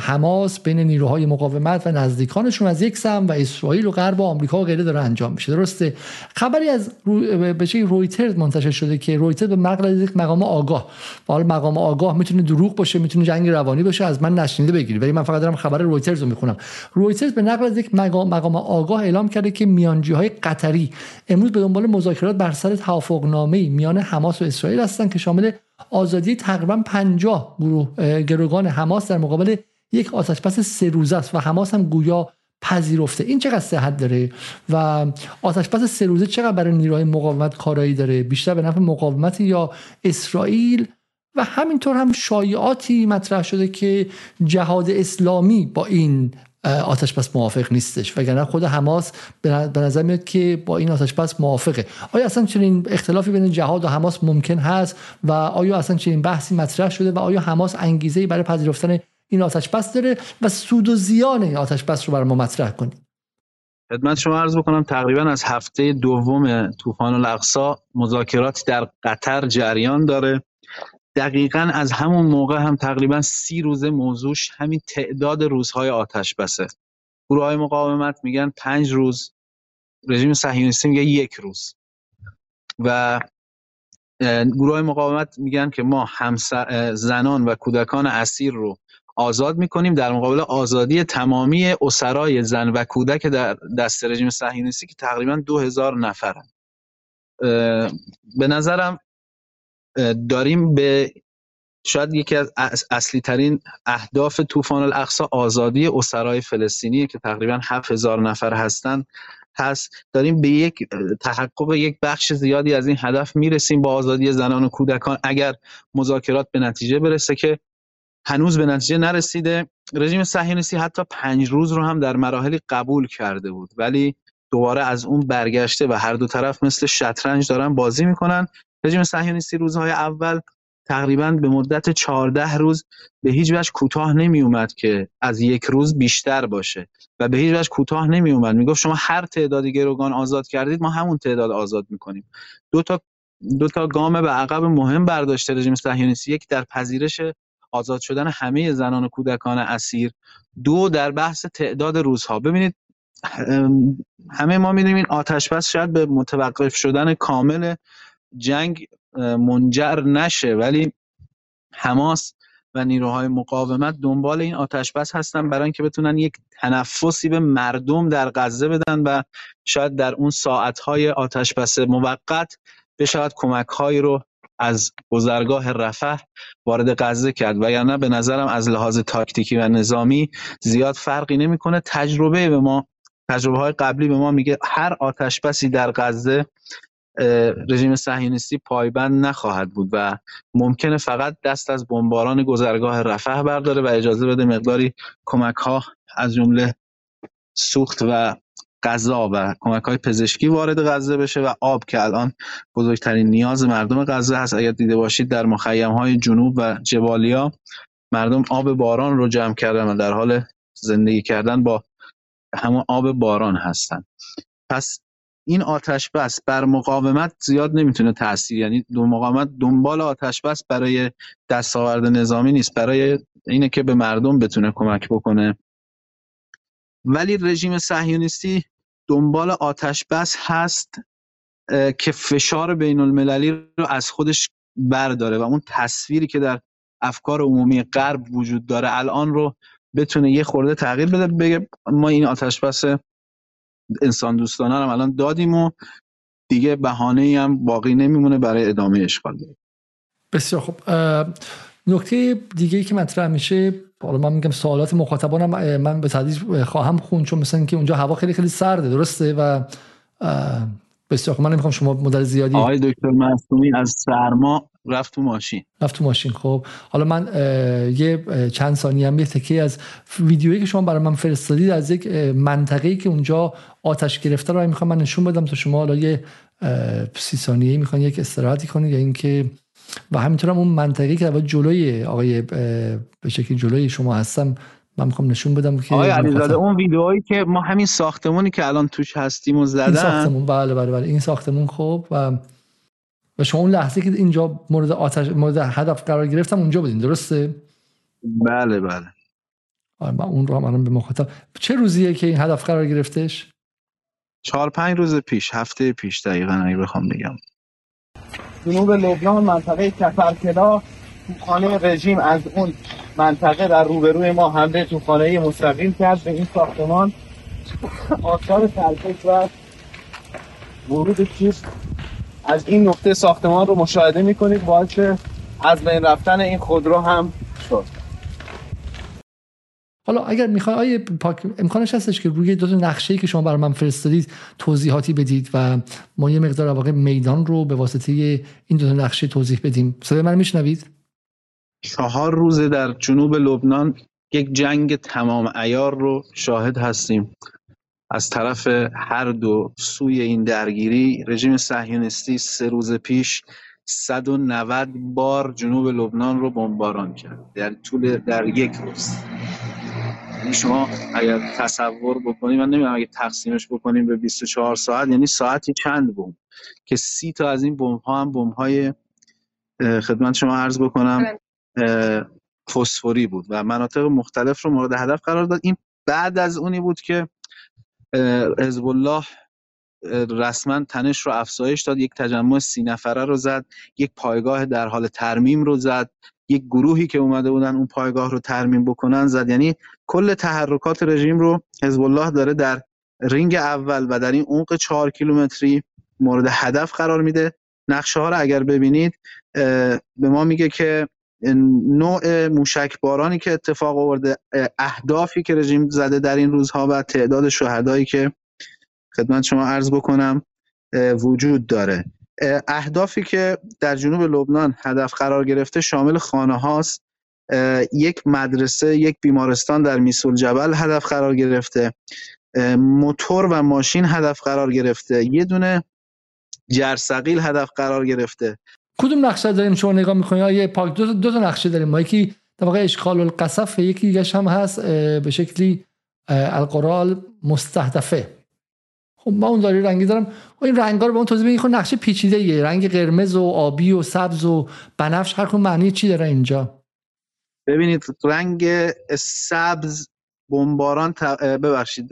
حماس بین نیروهای مقاومت و نزدیکانشون از یک سم و اسرائیل و غرب و آمریکا و غیره داره انجام میشه. درسته. خبری از رو... به رویترز منتشر شده که رویترز به نقل از یک مقام آگاه. حالا مقام آگاه می‌تونه دروغ باشه می‌تونه جنگ روانی باشه از من نشنیده بگیری ولی من فقط دارم خبر رویترز رو می‌خونم. رویترز به نقل از یک مقام, مقام آگاه اعلام کرده که میانجی های قطری امروز به دنبال مذاکرات بر سر توافقنامه میان حماس و اسرائیل هستند که شامل آزادی تقریبا 50 گروه گروگان حماس در مقابل یک آتشبس سه روزه است و حماس هم گویا پذیرفته. این چقدر صحت داره؟ و آتشبس سه روزه چقدر برای نیروهای مقاومت کارایی داره؟ بیشتر به نفع مقاومت یا اسرائیل؟ و همینطور هم شایعاتی مطرح شده که جهاد اسلامی با این آتش بس موافق نیستش. وگرنه خود حماس به نظر میاد که با این آتش بس موافقه. آیا اصلا چنین اختلافی بین جهاد و حماس ممکن هست؟ و آیا اصلا چنین بحثی مطرح شده؟ و آیا حماس انگیزه برای پذیرفتن این آتش بس داره؟ و سود و زیان این آتش بس رو برای ما مطرح کنید. خدمت شما عرض بکنم تقریبا از هفته دوم طوفان الاقصا مذاکرات در قطر جریان داره. دقیقا از همون موقع هم تقریبا سی روزه موضوعش همین تعداد روزهای آتش بسه. گروه های مقاومت میگن پنج روز رژیم صهیونیستی میگه یک روز. و گروه های مقاومت میگن که ما هم زنان و کودکان اسیر رو آزاد می‌کنیم در مقابل آزادی تمامی اسرای زن و کودک در دست رژیم صهیونیستی که تقریبا دو هزار نفرن. به نظرم داریم به شاید یکی از اصلی ترین اهداف طوفان الاقصا آزادی اسرای فلسطینی که تقریبا 7000 نفر هستند هست. داریم به یک تحقق یک بخش زیادی از این هدف می‌رسیم با آزادی زنان و کودکان. اگر مذاکرات به نتیجه برسه که هنوز به نتیجه نرسیده رژیم صهیونیستی حتی پنج روز رو هم در مراحلی قبول کرده بود. ولی دوباره از اون برگشته و هر دو طرف مثل شطرنج دارن بازی می‌کنن. رژیم صهیونیستی روزهای اول تقریبا به مدت 14 روز به هیچ وجه کوتاه نمی اومد که از یک روز بیشتر باشه. و به هیچ وجه کوتاه نمی اومد. می‌گفت شما هر تعدادی گروگان آزاد کردید ما همون تعداد آزاد می‌کنیم. دو تا دو تا گام به عقب مهم برداشته رژیم صهیونیستی یک در پذیرش آزاد شدن همه زنان و کودکان اسیر. دو در بحث تعداد روزها. ببینید همه ما می‌دونیم این آتش بس شاید به متوقف شدن کامل جنگ منجر نشه ولی حماس و نیروهای مقاومت دنبال این آتش بس هستن برای اینکه بتونن یک تنفسی به مردم در غزه بدن و شاید در اون ساعتهای آتش بس موقت بشود کمک هایی رو از گذرگاه رفح وارد غزه کرد. و یعنی به نظرم از لحاظ تاکتیکی و نظامی زیاد فرقی نمی‌کنه. تجربه به ما تجربه های قبلی به ما میگه هر آتش بسی در غزه رژیم صهیونیستی پایبند نخواهد بود و ممکنه فقط دست از بمباران گذرگاه رفح برداره و اجازه بده مقداری کمک ها از جمله سوخت و غذا و کمک های پزشکی وارد غزه بشه و آب که الان بزرگترین نیاز مردم غزه هست اگر دیده باشید در مخیم های جنوب و جبالیا مردم آب باران رو جمع کردن و در حال زندگی کردن با همون آب باران هستن. پس این آتش بس بر مقاومت زیاد نمی‌تونه تاثیر یعنی دو مقاومت دنبال آتش بس برای دستاورد نظامی نیست برای اینه که به مردم بتونه کمک بکنه. ولی رژیم صهیونیستی دنبال آتش بس هست که فشار بین المللی رو از خودش برداره و اون تصویری که در افکار عمومی غرب وجود داره الان رو بتونه یه خورده تغییر بده بگه ما این آتش بس انسان دوستانه رو الان دادیم و دیگه بهانه ای هم باقی نمیمونه برای ادامه اشغال. بسیار خوب. نکته دیگه ای که مطرح میشه حالا من میگم سوالات مخاطبانم من به تدریج خواهم خون چون مثلا که اونجا هوا خیلی خیلی سرده درسته؟ و بسیار خوب. من نمی‌خوام شما مدل زیادی آقای دکتر معصومی از سرما رفت تو ماشین. رفت تو ماشین. خب حالا من یه چند ثانیه هم یه تکی از ویدیویی که شما برای من فرستادید از یک منطقه‌ای که اونجا آتش گرفته رو می‌خوام من نشون بدم تا شما حالا یه سی ثانیه می‌خوان یک استراحتی کنید یا اینکه و همینطور هم اون منطقی که جلوی آقای به شکلی جلوی شما هستم من می‌خوام نشون بدم که آقای علیزاده اون ویدئویی که ما همین ساختمونی که الان توش هستیم و زدن. این ساختمون بله بله بله. این ساختمون خوب و و شما اون لحظه که اینجا مورد آتش مورد هدف قرار گرفتم اونجا بودین درسته؟ بله بله. آره من اون رو هم به مخاطب چه روزیه که این هدف قرار گرفتش؟ چهار پنج روز پیش هفته پیش دقیقا اگه بخوام بگم. جنوب لبنان منطقه کفرکلا توخانه رژیم از اون منطقه در روبروی ما حمله توخانه مستقیم کرد به این ساختمان. آثار تلفیق و ورود چیز از این نقطه ساختمان رو مشاهده می‌کنید. باعث از بین رفتن این خودرو هم شد. حالا اگر می‌خوای آیه پاک امکانش هستش که روی دو تا نقشه که شما برای من فرستادید توضیحاتی بدید و ما یه مقدار واقع میدان رو به واسطه این دو تا نقشه توضیح بدیم. صدای من میشنوید؟ چهار روزه در جنوب لبنان یک جنگ تمام ایار رو شاهد هستیم. از طرف هر دو سوی این درگیری رژیم صهیونیستی سه روز پیش 190 بار جنوب لبنان رو بمباران کرد. در طول در یک روز. یعنی شما اگر تصور بکنید من نمی‌دونم اگه تقسیمش بکنیم به 24 ساعت یعنی ساعتی چند بمب؟ که سی تا از این بمب ها هم بمب های خدمت شما عرض بکنم فسفوری بود. و مناطق مختلف رو مورد هدف قرار داد. این بعد از اونی بود که حزب الله رسما تنش رو افزایش داد یک تجمع سی نفره رو زد یک پایگاه در حال ترمیم رو زد یک گروهی که اومده بودن اون پایگاه رو ترمیم بکنن زد. یعنی کل تحرکات رژیم رو حزب الله داره در رینگ اول و در این عمق چهار کیلومتری مورد هدف قرار میده. نقشه ها رو اگر ببینید به ما میگه که نوع موشک بارانی که اتفاق آورده اهدافی که رژیم زده در این روزها و تعداد شهدایی که خدمت شما عرض بکنم وجود داره. اهدافی که در جنوب لبنان هدف قرار گرفته شامل خانه هاست. یک مدرسه یک بیمارستان در میسول جبل هدف قرار گرفته. موتور و ماشین هدف قرار گرفته. یه دونه جرثقیل هدف قرار گرفته. کدوم نقشه داریم شما نگاه می‌کنید یه پاک دو, دو تا نقشه داریم ما. یکی در واقع اشغال القصف یکی دیگه هم هست به شکلی القرال مستهدفه. خب ما اون داری رنگی دارم. و این رنگا رو به اون توضیح بدید خب نقشه پیچیده یه رنگ قرمز و آبی و سبز و بنفش هر کدوم معنی چی داره اینجا؟ ببینید رنگ سبز بمباران ببخشید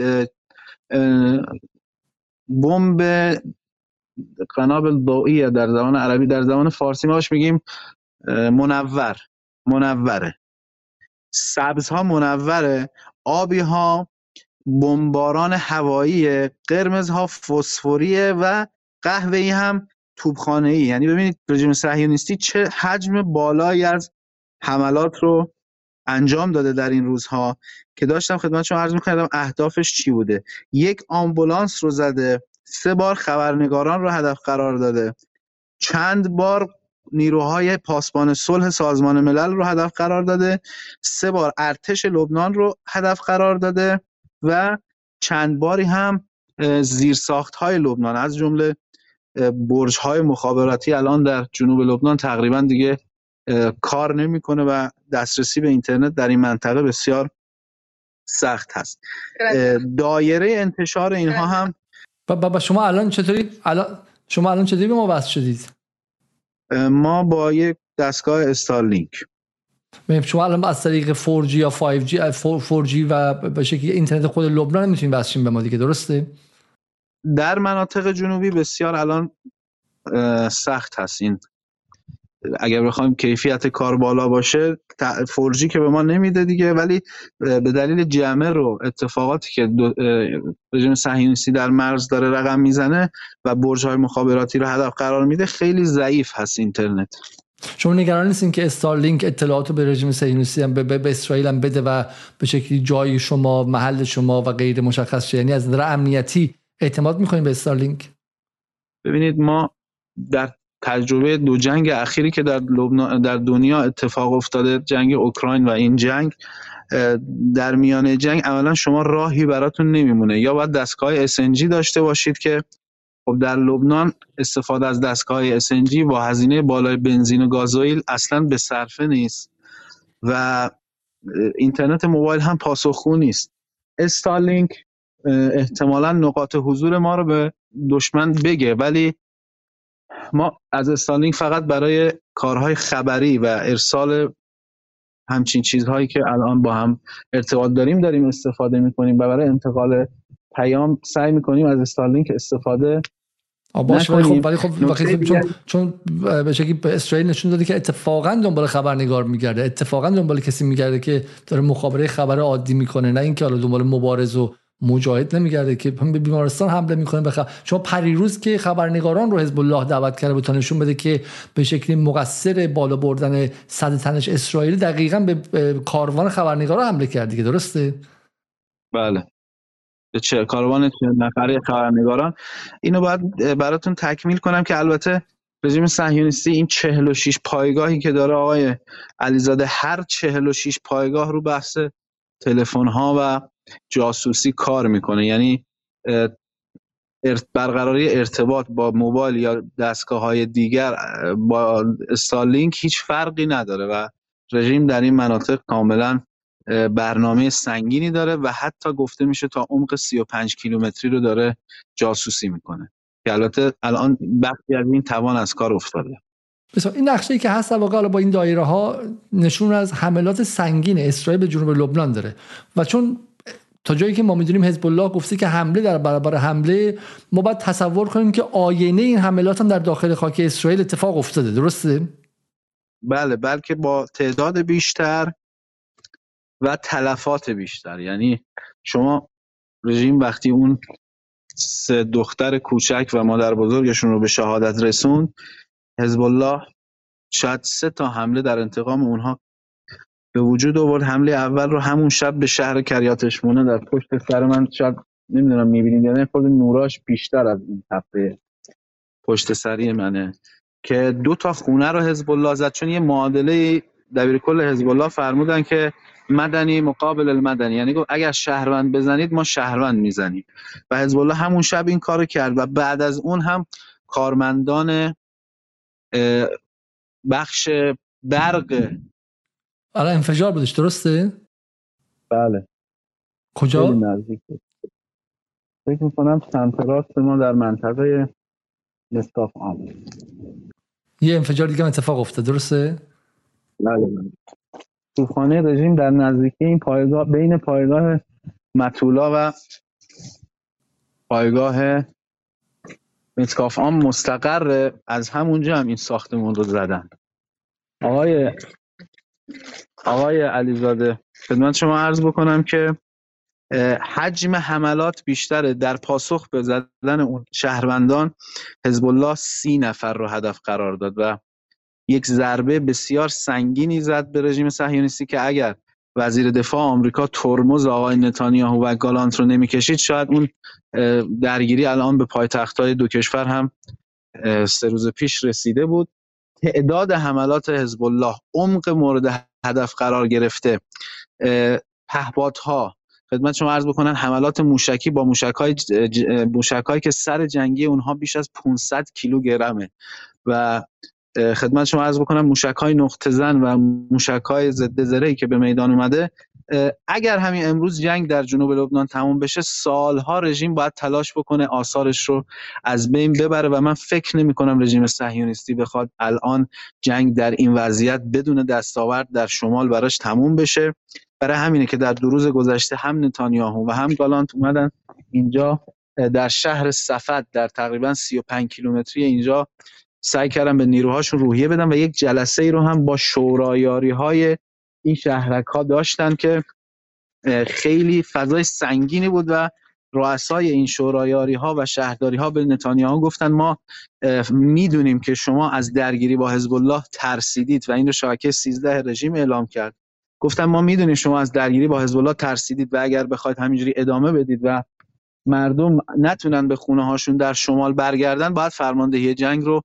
بمب قنابل ضوئیه در زبان عربی در زبان فارسی ما میگیم منور منوره. سبز ها منوره آبی ها بمباران هوایی قرمز ها فسفوریه و قهوه‌ای هم توبخانه ای یعنی ببینید رژیم صهیونیستی چه حجم بالایی از حملات رو انجام داده در این روزها که داشتم خدمت شما عرض می‌کردم اهدافش چی بوده؟ یک آمبولانس رو زده سه بار خبرنگاران رو هدف قرار داده. چند بار نیروهای پاسبان صلح سازمان ملل رو هدف قرار داده. سه بار ارتش لبنان رو هدف قرار داده و چند باری هم زیرساخت های لبنان. از جمله برج های مخابراتی الان در جنوب لبنان تقریبا دیگه کار نمی‌کنه و دسترسی به اینترنت در این منطقه بسیار سخت هست. دایره انتشار اینها هم و شما الان چطوری؟ الان شما الان چطوری به ما وصل شدید؟ ما با یک دستگاه استارلینک. شما الان از طریق 4G یا 5G 4G و به شکلی اینترنت خود لبنان می‌تونید وصل به ما دیگه درسته؟ در مناطق جنوبی بسیار الان سخت هست. این اگر بخوایم کیفیت کار بالا باشه فورجی که به ما نمیده دیگه ولی به دلیل جمع رو اتفاقاتی که رژیم صهیونیستی در مرز داره رقم می‌زنه و برج های مخابراتی رو هدف قرار میده خیلی ضعیف هست اینترنت. شما نگران نیستین که استارلینک اطلاعات رو به رژیم صهیونیستی هم به, به اسرائیل هم بده و به شکلی جای شما محل شما و غیر مشخص شه؟ یعنی از نظر امنیتی اعتماد می‌کنیم به استارلینک ببینید ما در تجربه دو جنگ اخیری که در در دنیا اتفاق افتاده جنگ اوکراین و این جنگ در میان جنگ اولا شما راهی براتون نمیمونه. یا باید دستگاه SNG داشته باشید که خب در لبنان استفاده از دستگاه SNG با هزینه بالای بنزین و گازوئیل اصلا به صرفه نیست و اینترنت موبایل هم پاسخگو نیست. استالینک احتمالا نقاط حضور ما رو به دشمن بگه ولی ما از استالینگ فقط برای کارهای خبری و ارسال همچین چیزهایی که الان با هم ارتباط داریم داریم استفاده می‌کنیم و برای انتقال پیام سعی می‌کنیم از استارلینک استفاده باش ولی خب ولی خب چون چون به شکلی به اسرائیل نشون داده که اتفاقا دنبال خبرنگار میگرده اتفاقا دنبال کسی میگرده که داره مخابره خبر عادی می‌کنه نه اینکه حالا دنبال مبارز و مجاهد نمیگرده که به بیمارستان حمله می‌کنه بخ... شما پریروز که خبرنگاران رو حزب الله دعوت کرده به نشون بده که به شکلی مقصر بالا بردن صد تنش اسرائیل دقیقا به کاروان خبرنگارا حمله کرده که درسته؟ بله. به چه کاروان نفره خبرنگاران. اینو باید براتون تکمیل کنم که البته رژیم صهیونیستی این 46 پایگاهی که داره آقای علیزاده هر 46 پایگاه رو بحث تلفن ها و جاسوسی کار می‌کنه. یعنی برقراری ارتباط با موبایل یا دستگاه های دیگر با استالینک هیچ فرقی نداره و رژیم در این مناطق کاملا برنامه سنگینی داره و حتی گفته میشه تا عمق 35 کیلومتری رو داره جاسوسی می‌کنه. که البته الان بخشی از این توان از کار افتاده. مثلا این نقشه ای که هست واقعا با این دایره ها نشون از حملات سنگین اسرائیل به جنوب لبنان داره. و چون تا جایی که ما می‌دونیم حزب الله گفته که حمله در برابر حمله ما باید تصور کنیم که آینه این حملات هم در داخل خاک اسرائیل اتفاق افتاده درسته؟ بله بلکه با تعداد بیشتر و تلفات بیشتر. یعنی شما رژیم وقتی اون سه دختر کوچک و مادر بزرگشون رو به شهادت رسوند حزب الله شاید سه تا حمله در انتقام اونها به وجود آورد. حمله اول رو همون شب به شهر کریاتشمونه در پشت سر من شاید نمی‌دونم می‌بینید یعنی خود نوراش بیشتر از این تپه پشت سری منه که دو تا خونه رو حزب الله زد. چون یه معادله دبیر کل حزب الله فرمودن که مدنی مقابل المدنی. یعنی گفت اگر شهروند بزنید ما شهروند می‌زنیم. و حزب الله همون شب این کارو کرد و بعد از اون هم کارمندان بخش برق آره انفجار بودش درسته؟ بله کجا؟ نزدیک فکر می‌کنم سمت راست ما در منطقه مستاف آم یه انفجار دیگه اتفاق افتاد درسته؟ بله توفانه رژیم در نزدیکی این پایگاه بین پایگاه مطولا و پایگاه متکاف آم مستقر از همونجا هم این ساختمون رو زدن آقای آقای علیزاده خدمت شما عرض بکنم که حجم حملات بیشتره در پاسخ به زدن اون شهروندان حزب الله سی نفر رو هدف قرار داد و یک ضربه بسیار سنگینی زد به رژیم صهیونیستی که اگر وزیر دفاع آمریکا ترمز آقای نتانیاهو و گالانت رو نمی‌کشید شاید اون درگیری الان به پایتختهای دو کشور هم سه روز پیش رسیده بود. تعداد حملات حزب الله عمق مورد هدف قرار گرفته. پهپادها. خدمت شما عرض بکنن حملات موشکی با موشک‌های موشک‌هایی که سر جنگی اونها بیش از 500 کیلوگرمه. و خدمت شما عرض بکنم موشک های نقطه زن و موشک های ضد زرهی که به میدان اومده اگر همین امروز جنگ در جنوب لبنان تموم بشه سالها رژیم باید تلاش بکنه آثارش رو از بین ببره و من فکر نمی کنم رژیم صهیونیستی بخواد الان جنگ در این وضعیت بدون دستاورد در شمال براش تموم بشه. برای همینه که در دو روز گذشته هم نتانیاهو و هم گالانت اومدن اینجا در شهر صفت در تقریبا 35 کیلومتری اینجا سعی کردن به نیروهاشون روحیه بدن و یک جلسه ای رو هم با شورایاری های این شهرک ها داشتن که خیلی فضای سنگینی بود و رؤسای این شورایاری ها و شهرداری ها به نتانیاهو گفتن ما می‌دونیم که شما از درگیری با حزب الله ترسیدید و این رو شبکه 13 رژیم اعلام کرد. گفتن ما می‌دونیم شما از درگیری با حزب الله ترسیدید و اگر بخواید همینجوری ادامه بدید و مردم نتونن به خونه هاشون در شمال برگردن باید فرماندهی جنگ رو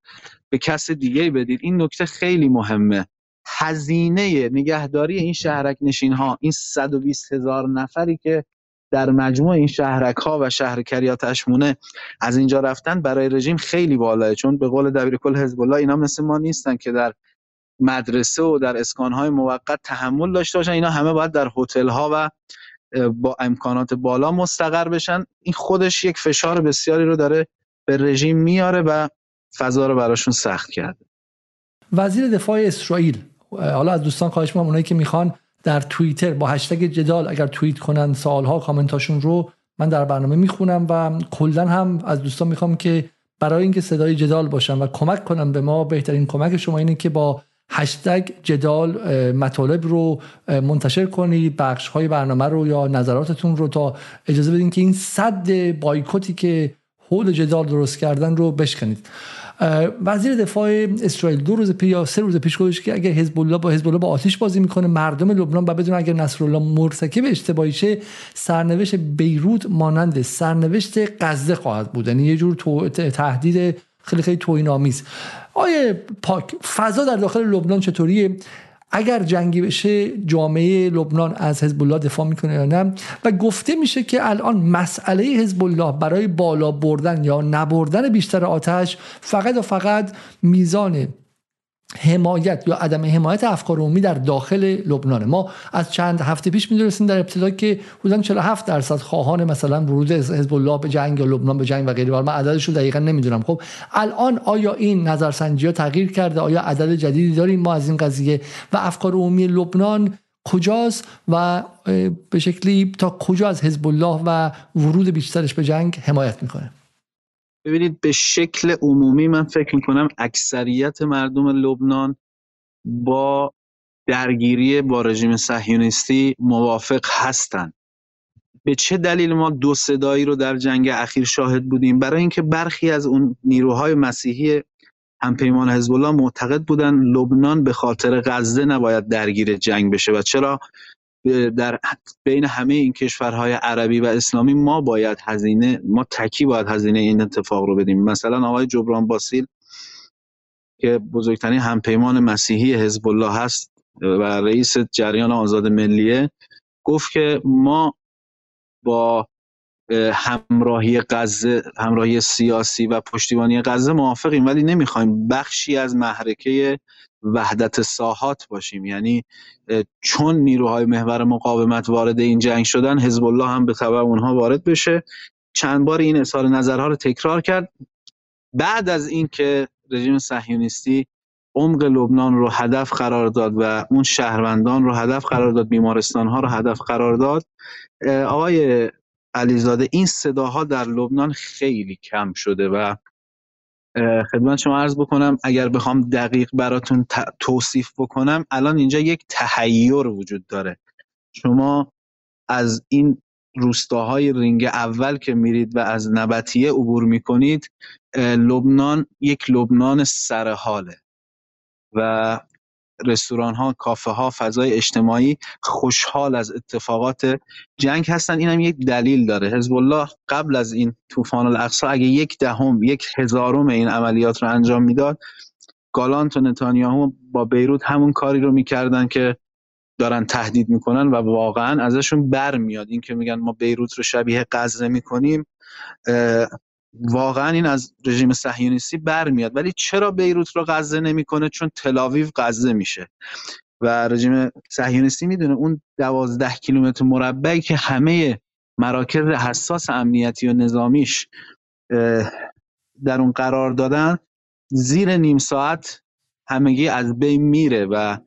به کس دیگه بدید. این نکته خیلی مهمه. هزینه نگهداری این شهرک نشین ها این 120 هزار نفری که در مجموع این شهرک ها و شهر کریات اشمونه از اینجا رفتن برای رژیم خیلی بالاه چون به قول دبیر کل حزب الله اینا مثل ما نیستن که در مدرسه و در اسکان های موقت تحمل داشته باشن. اینا همه باید در هتل ها و با امکانات بالا مستقر بشن این خودش یک فشار بسیاری رو داره به رژیم میاره و فضا رو براشون سخت کرده. وزیر دفاع اسرائیل حالا از دوستان خواهش می‌کنم اونایی که می‌خوان در توییتر با هشتگ جدال اگر توییت کنن سالها کامنتاشون رو من در برنامه می‌خونم و کلا هم از دوستان می‌خوام که برای اینکه صدای جدال باشم و کمک کنم به ما بهترین کمک شما اینه که با هشتگ جدال مطالب رو منتشر کنید بخش های برنامه رو یا نظراتتون رو تا اجازه بدین که این صد بایکوتی که حول جدال درست کردن رو بشکنید. وزیر دفاع اسرائیل دو روز پیش یا سه روز پیش گفت که اگر حزب الله با حزب الله با آتش بازی می‌کنه مردم لبنان با بدون اگر نصرالله مرتکب اشتباهی شه سرنوشت بیروت مانند سرنوشت غزه خواهد بود. یعنی یه جور تهدید خیلی خیلی توهین آیه پاک فضا در داخل لبنان چطوریه؟ اگر جنگی بشه جامعه لبنان از حزب الله دفاع می‌کنه یا نه؟ و گفته میشه که الان مسئله حزب الله برای بالا بردن یا نبردن بیشتر آتش فقط و فقط میزان حمایت یا عدم حمایت افکار عمومی در داخل لبنان ما از چند هفته پیش می‌دونستیم در ابتدا که حدودا 47 درصد خواهان مثلا ورود حزب الله به جنگ یا لبنان به جنگ و غیره من عددش رو دقیقا نمی‌دونم. خب الان آیا این نظرسنجی ها تغییر کرده؟ آیا عدد جدیدی داریم ما از این قضیه؟ و افکار عمومی لبنان کجاست و به شکلی تا کجا از حزب الله و ورود بیشترش به جنگ حمایت می‌کنه؟ ببینید به شکل عمومی من فکر می‌کنم اکثریت مردم لبنان با درگیری با رژیم صهیونیستی موافق هستند به چه دلیل ما دو صدایی رو در جنگ اخیر شاهد بودیم؟ برای اینکه برخی از اون نیروهای مسیحی همپیمان حزب الله معتقد بودن لبنان به خاطر غزه نباید درگیر جنگ بشه. و چرا؟ در بین همه این کشورهای عربی و اسلامی ما باید هزینه ما تکی باید هزینه این اتفاق رو بدیم. مثلا آقای جبران باسیل که بزرگترین همپیمان مسیحی حزب الله هست و رئیس جریان آزاد ملیه گفت که ما با همراهی غزه همراهی سیاسی و پشتیبانی غزه موافقیم ولی نمی‌خوایم بخشی از محرکه وحدت ساحات باشیم. یعنی چون نیروهای محور مقاومت وارد این جنگ شدن حزب الله هم به تبع اونها وارد بشه. چند بار این اظهار نظرها رو تکرار کرد. بعد از اینکه رژیم صهیونیستی عمق لبنان رو هدف قرار داد و اون شهروندان رو هدف قرار داد بیمارستان ها رو هدف قرار داد آقای علیزاده این صداها در لبنان خیلی کم شده و خدمت شما عرض بکنم اگر بخوام دقیق براتون توصیف بکنم الان اینجا یک تحیر وجود داره. شما از این روستاهای رینگ اول که میرید و از نبتیه عبور می‌کنید لبنان یک لبنان سرحاله. و رستوران ها کافه ها فضای اجتماعی خوشحال از اتفاقات جنگ هستن. این هم یک دلیل داره. حزب الله قبل از این طوفان الاقصا اگه یک دهم یک هزارم این عملیات رو انجام می‌داد گالانت و نتانیاهو با بیروت همون کاری رو می‌کردن که دارن تهدید می‌کنن و واقعا ازشون برمیاد. این که میگن ما بیروت رو شبیه غزه می‌کنیم واقعا این از رژیم صهیونیستی برمیاد. ولی چرا بیروت رو غزه نمی‌کنه؟ چون تلاویو غزه میشه. و رژیم صهیونیستی می‌دونه اون دوازده کیلومتر مربعی که همه مراکز حساس امنیتی و نظامیش در اون قرار دادن زیر نیم ساعت همگی از بین میره و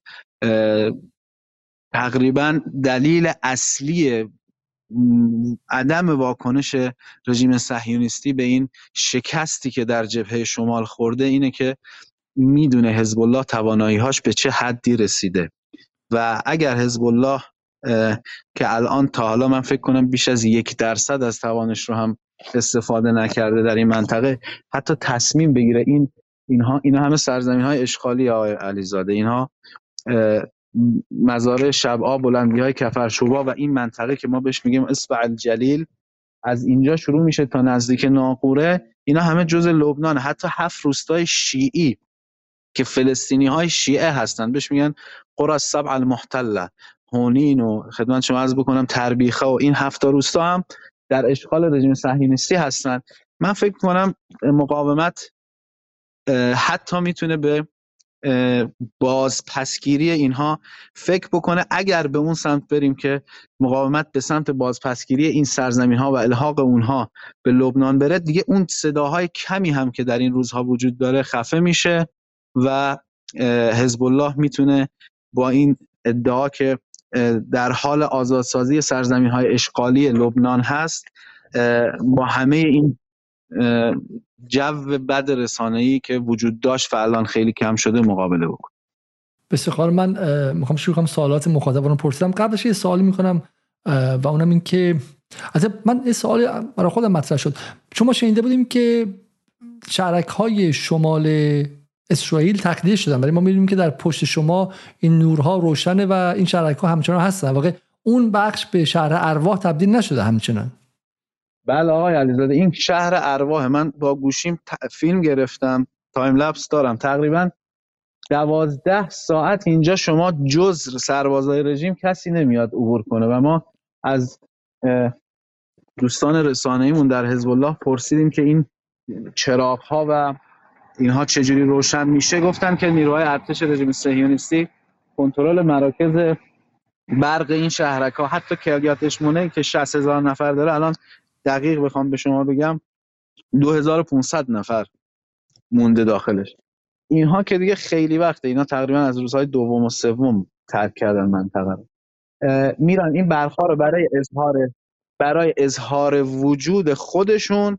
تقریبا دلیل اصلی عدم واکنش رژیم صهیونیستی به این شکستی که در جبهه شمال خورده اینه که می‌دونه حزب الله توانایی‌هاش به چه حدی رسیده. و اگر حزب الله که الان تا حالا من فکر کنم بیش از یک درصد از توانش رو هم استفاده نکرده در این منطقه حتی تصمیم بگیره این اینها اینا همه سرزمین های اشغالی آقای علیزاده. اینها مزارع شبعا بلندی های کفرشوبا و این منطقه که ما بهش میگیم اصبع الجلیل از اینجا شروع میشه تا نزدیک ناقوره. اینا همه جز لبنان حتی هفت روستای شیعی که فلسطینی های شیعه هستند. بهش میگن قرى السبع المحتله هونین و خدمت شما عرض بکنم تربیخه و این هفت روستا هم در اشغال رژیم صهیونیستی هستند. من فکر کنم مقاومت حتی می‌تونه به باز پسگیری اینها فکر بکنه اگر به اون سمت بریم که مقاومت به سمت بازپسگیری این سرزمین ها و الحاق اونها به لبنان بره دیگه اون صداهای کمی هم که در این روزها وجود داره خفه میشه و حزب الله می‌تونه با این ادعا که در حال آزادسازی سرزمین های اشغالی لبنان هست با همه این جو بد رسانه‌ای که وجود داشت و الان خیلی کم شده مقابله بکن. بسیار من می‌خوام شروع کنم سوالات مخاطبان رو پرسیدم. قبلش یه سوالی می‌کنم و اونم این که از من یه سوال برای خودم مطرح شد. چون ما شنیده بودیم که شرک های شمال اسرائیل تقدیر شدن ولی ما می‌بینیم که در پشت شما این نورها روشنه و این شرک ها همچنان هستن. واقع اون بخش به شهر ارواح تبدیل نشده همچنان. بله آقای علیزاده این شهر ارواح من با گوشیم فیلم گرفتم تایم لپس دارم. تقریبا دوازده ساعت اینجا شما جز سربازای رژیم کسی نمیاد عبور کنه و ما از دوستان رسانه‌ایمون در حزب الله پرسیدیم که این چراغ ها و اینها چجوری روشن میشه. گفتن که نیروهای ارتش رژیم صهیونیستی کنترل مراکز برق این شهرک ها حتی کلیاتش مونه که 60 هزار نفر داره الان دقیق بخوام به شما بگم 2500 نفر مونده داخلش. اینها که دیگه خیلی وقته اینا تقریبا از روزهای دوم و سوم ترک کردن منطقه رو. میرن این برخا رو برای اظهار برای اظهار وجود خودشون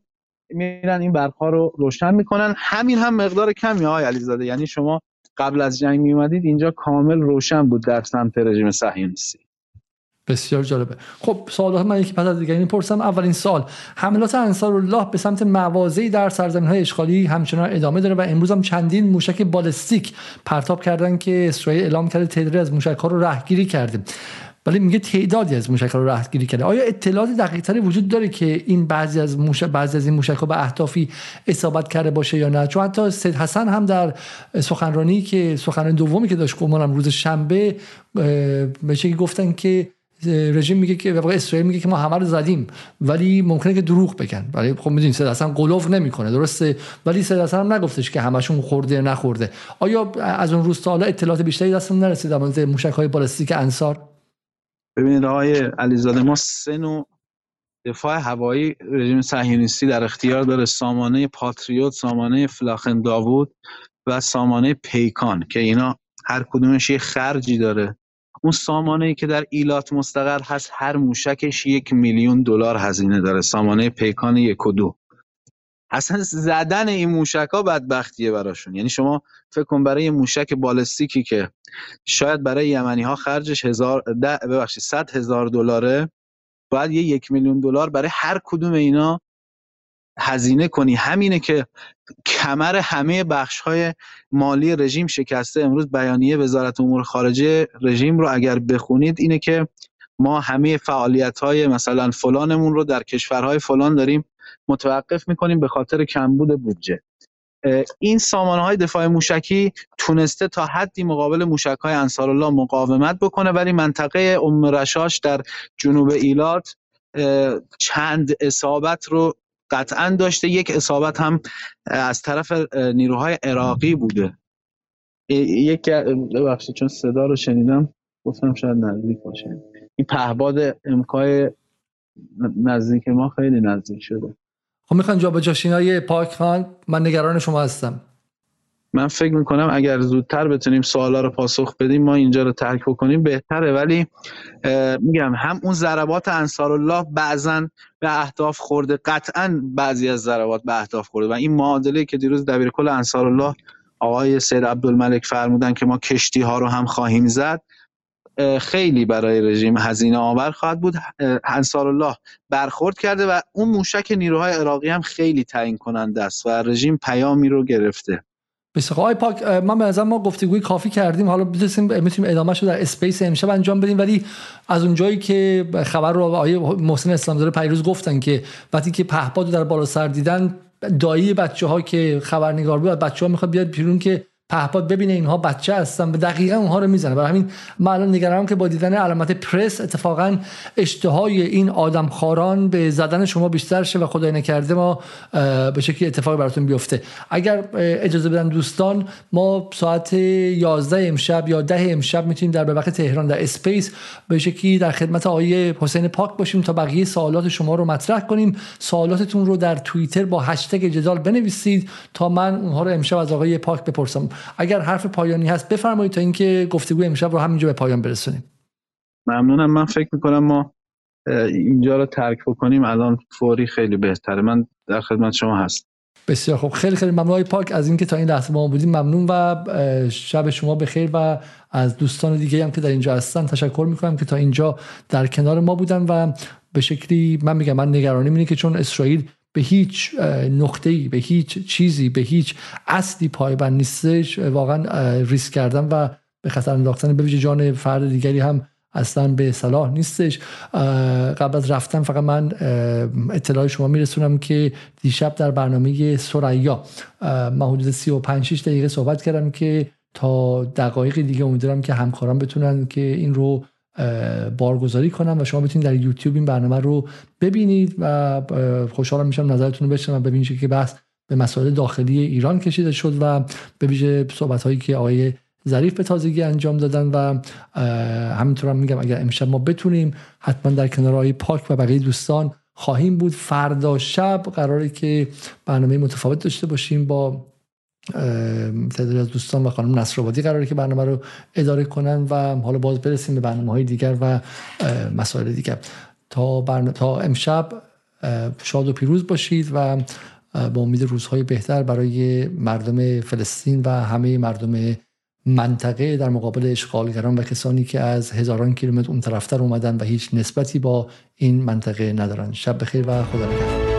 میرن این برخا رو روشن می‌کنن. همین هم مقدار کمی های علیزاده. یعنی شما قبل از جنگ میومدید اینجا کامل روشن بود در سمت رژیم صهیونیستی. بسیار جالبه خب سوالات من یکی پس از دیگه می‌پرسم اولین سال حملات انصار الله به سمت مواضعی در سرزمین های اشغالی همچنان ادامه داره و امروز هم چندین موشک بالستیک پرتاب کردن که اسرائیل اعلام کرده تعدادی از موشک ها رو رهگیری کرده. ولی میگه تعدادی از موشک رو رهگیری کرده. آیا اطلاعات دقیق تری وجود داره که این بعضی از موشک بعضی از این موشک ها به اهدافی اصابت کرده باشه یا نه؟ چون حتی سید حسن هم در سخنرانی که سخنرانی دومی که داشت گمانم روز شنبه به گفتن که رژیم میگه که واقعا اسرائیل میگه که ما همه رو زدیم ولی ممکنه که دروغ بگن. ولی خب می‌دونید سید اصلا قلوف نمی‌کنه درسته؟ ولی سید اصلا هم نگفتش که همشون خورده نخورده. آیا از اون روز تا حالا اطلاعات بیشتری دستمون نرسید در موشک های بالستیک انصار؟ ببینید آقای علیزاده ما سه نوع دفاع هوایی رژیم صهیونیستی در اختیار داره. سامانه پاتریوت سامانه فلاخن داوود و سامانه پیکان که اینا هر کدومش یه خرجی داره. اون سامانه که در ایلات مستقر هست هر موشکش یک میلیون دلار هزینه داره. سامانه پیکان یک و دو. اصلا زدن این موشک ها بدبختیه براشون. یعنی شما فکر کن برای موشک بالستیکی که شاید برای یمنی ها خرجش هزار ببخشید صد هزار دلاره باید یه یک میلیون دلار برای هر کدوم اینا هزینه کنی. همینه که کمر همه بخش های مالی رژیم شکسته. امروز بیانیه وزارت امور خارجه رژیم رو اگر بخونید اینه که ما همه فعالیت های مثلا فلانمون رو در کشورهای فلان داریم متوقف می‌کنیم به خاطر کمبود بودجه. این سامانه های دفاع موشکی تونسته تا حدی مقابل موشک های انصارالله مقاومت بکنه ولی منطقه ام رشاش در جنوب ایلات چند اصابت رو قطعا داشته. یک اصابت هم از طرف نیروهای عراقی بوده. یک ببخشید چون صدا رو شنیدم گفتم شاید نزدیک باشه. این پهباد امکای نزدیک ما خیلی نزدیک شده. خب می‌خوان جابجاشین های پاک خان من نگران شما هستم. من فکر می‌کنم اگر زودتر بتونیم سوالا رو پاسخ بدیم ما اینجا رو ترک بکنیم. بهتره. ولی میگم هم اون ضربات انصارالله بعضا به اهداف خورده. قطعا بعضی از ضربات به اهداف خورده. و این معادله که دیروز دبیر کل انصارالله آقای سید عبدالملک فرمودن که ما کشتی ها رو هم خواهیم زد خیلی برای رژیم هزینه آور خواهد بود. الله برخورد کرده و اون موشک نیروهای عراقی هم خیلی تعیین کننده است و رژیم پیامی رو گرفته. بسیار آقای پاک من به نظر ما گفتگوی کافی کردیم. حالا می‌تونیم ادامه رو در space امشب انجام بدیم ولی از اونجایی که خبر رو آقای محسن اسلامزاده پیروز گفتن که وقتی که پهپاد در بالا سر دیدن دایی بچه ها که خبرنگار بود بچه ها بیاد بیرون که پهپاد ببینه اینها بچه هستن و دقیقا اونها رو می‌زنه. برای همین من الان نگرانم که با دیدن علامت پرس اتفاقا اشتهای این آدم خاران به زدن شما بیشتر شه و خدای نکرده ما به شکلی اتفاق براتون بیفته. اگر اجازه بدن دوستان ما ساعت 11 امشب یا 10 امشب می‌تونیم در به وقت تهران در اسپیس به شکلی در خدمت آقای حسین پاک باشیم تا بقیه سوالات شما رو مطرح کنیم. سوالاتتون رو در توییتر با هشتگ جدال بنویسید تا من اونها رو امشب از آقای پاک بپرسم. اگر حرف پایانی هست بفرمایید تا اینکه گفتگو امشب رو همینجا به پایان برسونیم. ممنونم. من فکر می‌کنم ما اینجا رو ترک بکنیم. الان فوری خیلی بهتره. من در خدمت شما هست بسیار خوب. خیلی خیلی ممنون. پاک از اینکه تا این لحظه ما بودیم ممنون و شب شما بخیر و از دوستان دیگه هم که در اینجا هستن تشکر می‌کنم که تا اینجا در کنار ما بودن و به شکلی من میگم من نگرانی اینه که چون اسرائیل به هیچ نقطه‌ای به هیچ چیزی به هیچ اصلی پایبند نیستش. واقعا ریسک کردن و به خطر انداختن. به جان فرد دیگری هم اصلا به صلاح نیستش. قبل از رفتن فقط من اطلاع شما میرسونم که دیشب در برنامه سریا من حدود 35 دقیقه صحبت کردم که تا دقایق دیگه امیدوارم که همکاران بتونن که این رو بارگذاری کنم و شما بتونید در یوتیوب این برنامه رو ببینید و خوشحالم میشم نظرتون رو بشنوم و ببینید که بحث به مسائل داخلی ایران کشیده شد و به ویژه صحبت هایی که آقای ظریف به تازگی انجام دادن و همینطور هم میگم اگر امشب ما بتونیم حتما در کنار آقای پاک و بقیه دوستان خواهیم بود. فردا شب قراره که برنامه متفاوت داشته باشیم با تعدادی از دوستان و خانم نصرآبادی قراره که برنامه رو اداره کنن و حالا باز برسیم به برنامه های دیگر و مسائل دیگر. تا, تا امشب شاد و پیروز باشید و با امید روزهای بهتر برای مردم فلسطین و همه مردم منطقه در مقابل اشغالگران و کسانی که از هزاران کیلومتر اون طرفتر اومدن و هیچ نسبتی با این منطقه ندارن. شب بخیر و خدا نگهدار.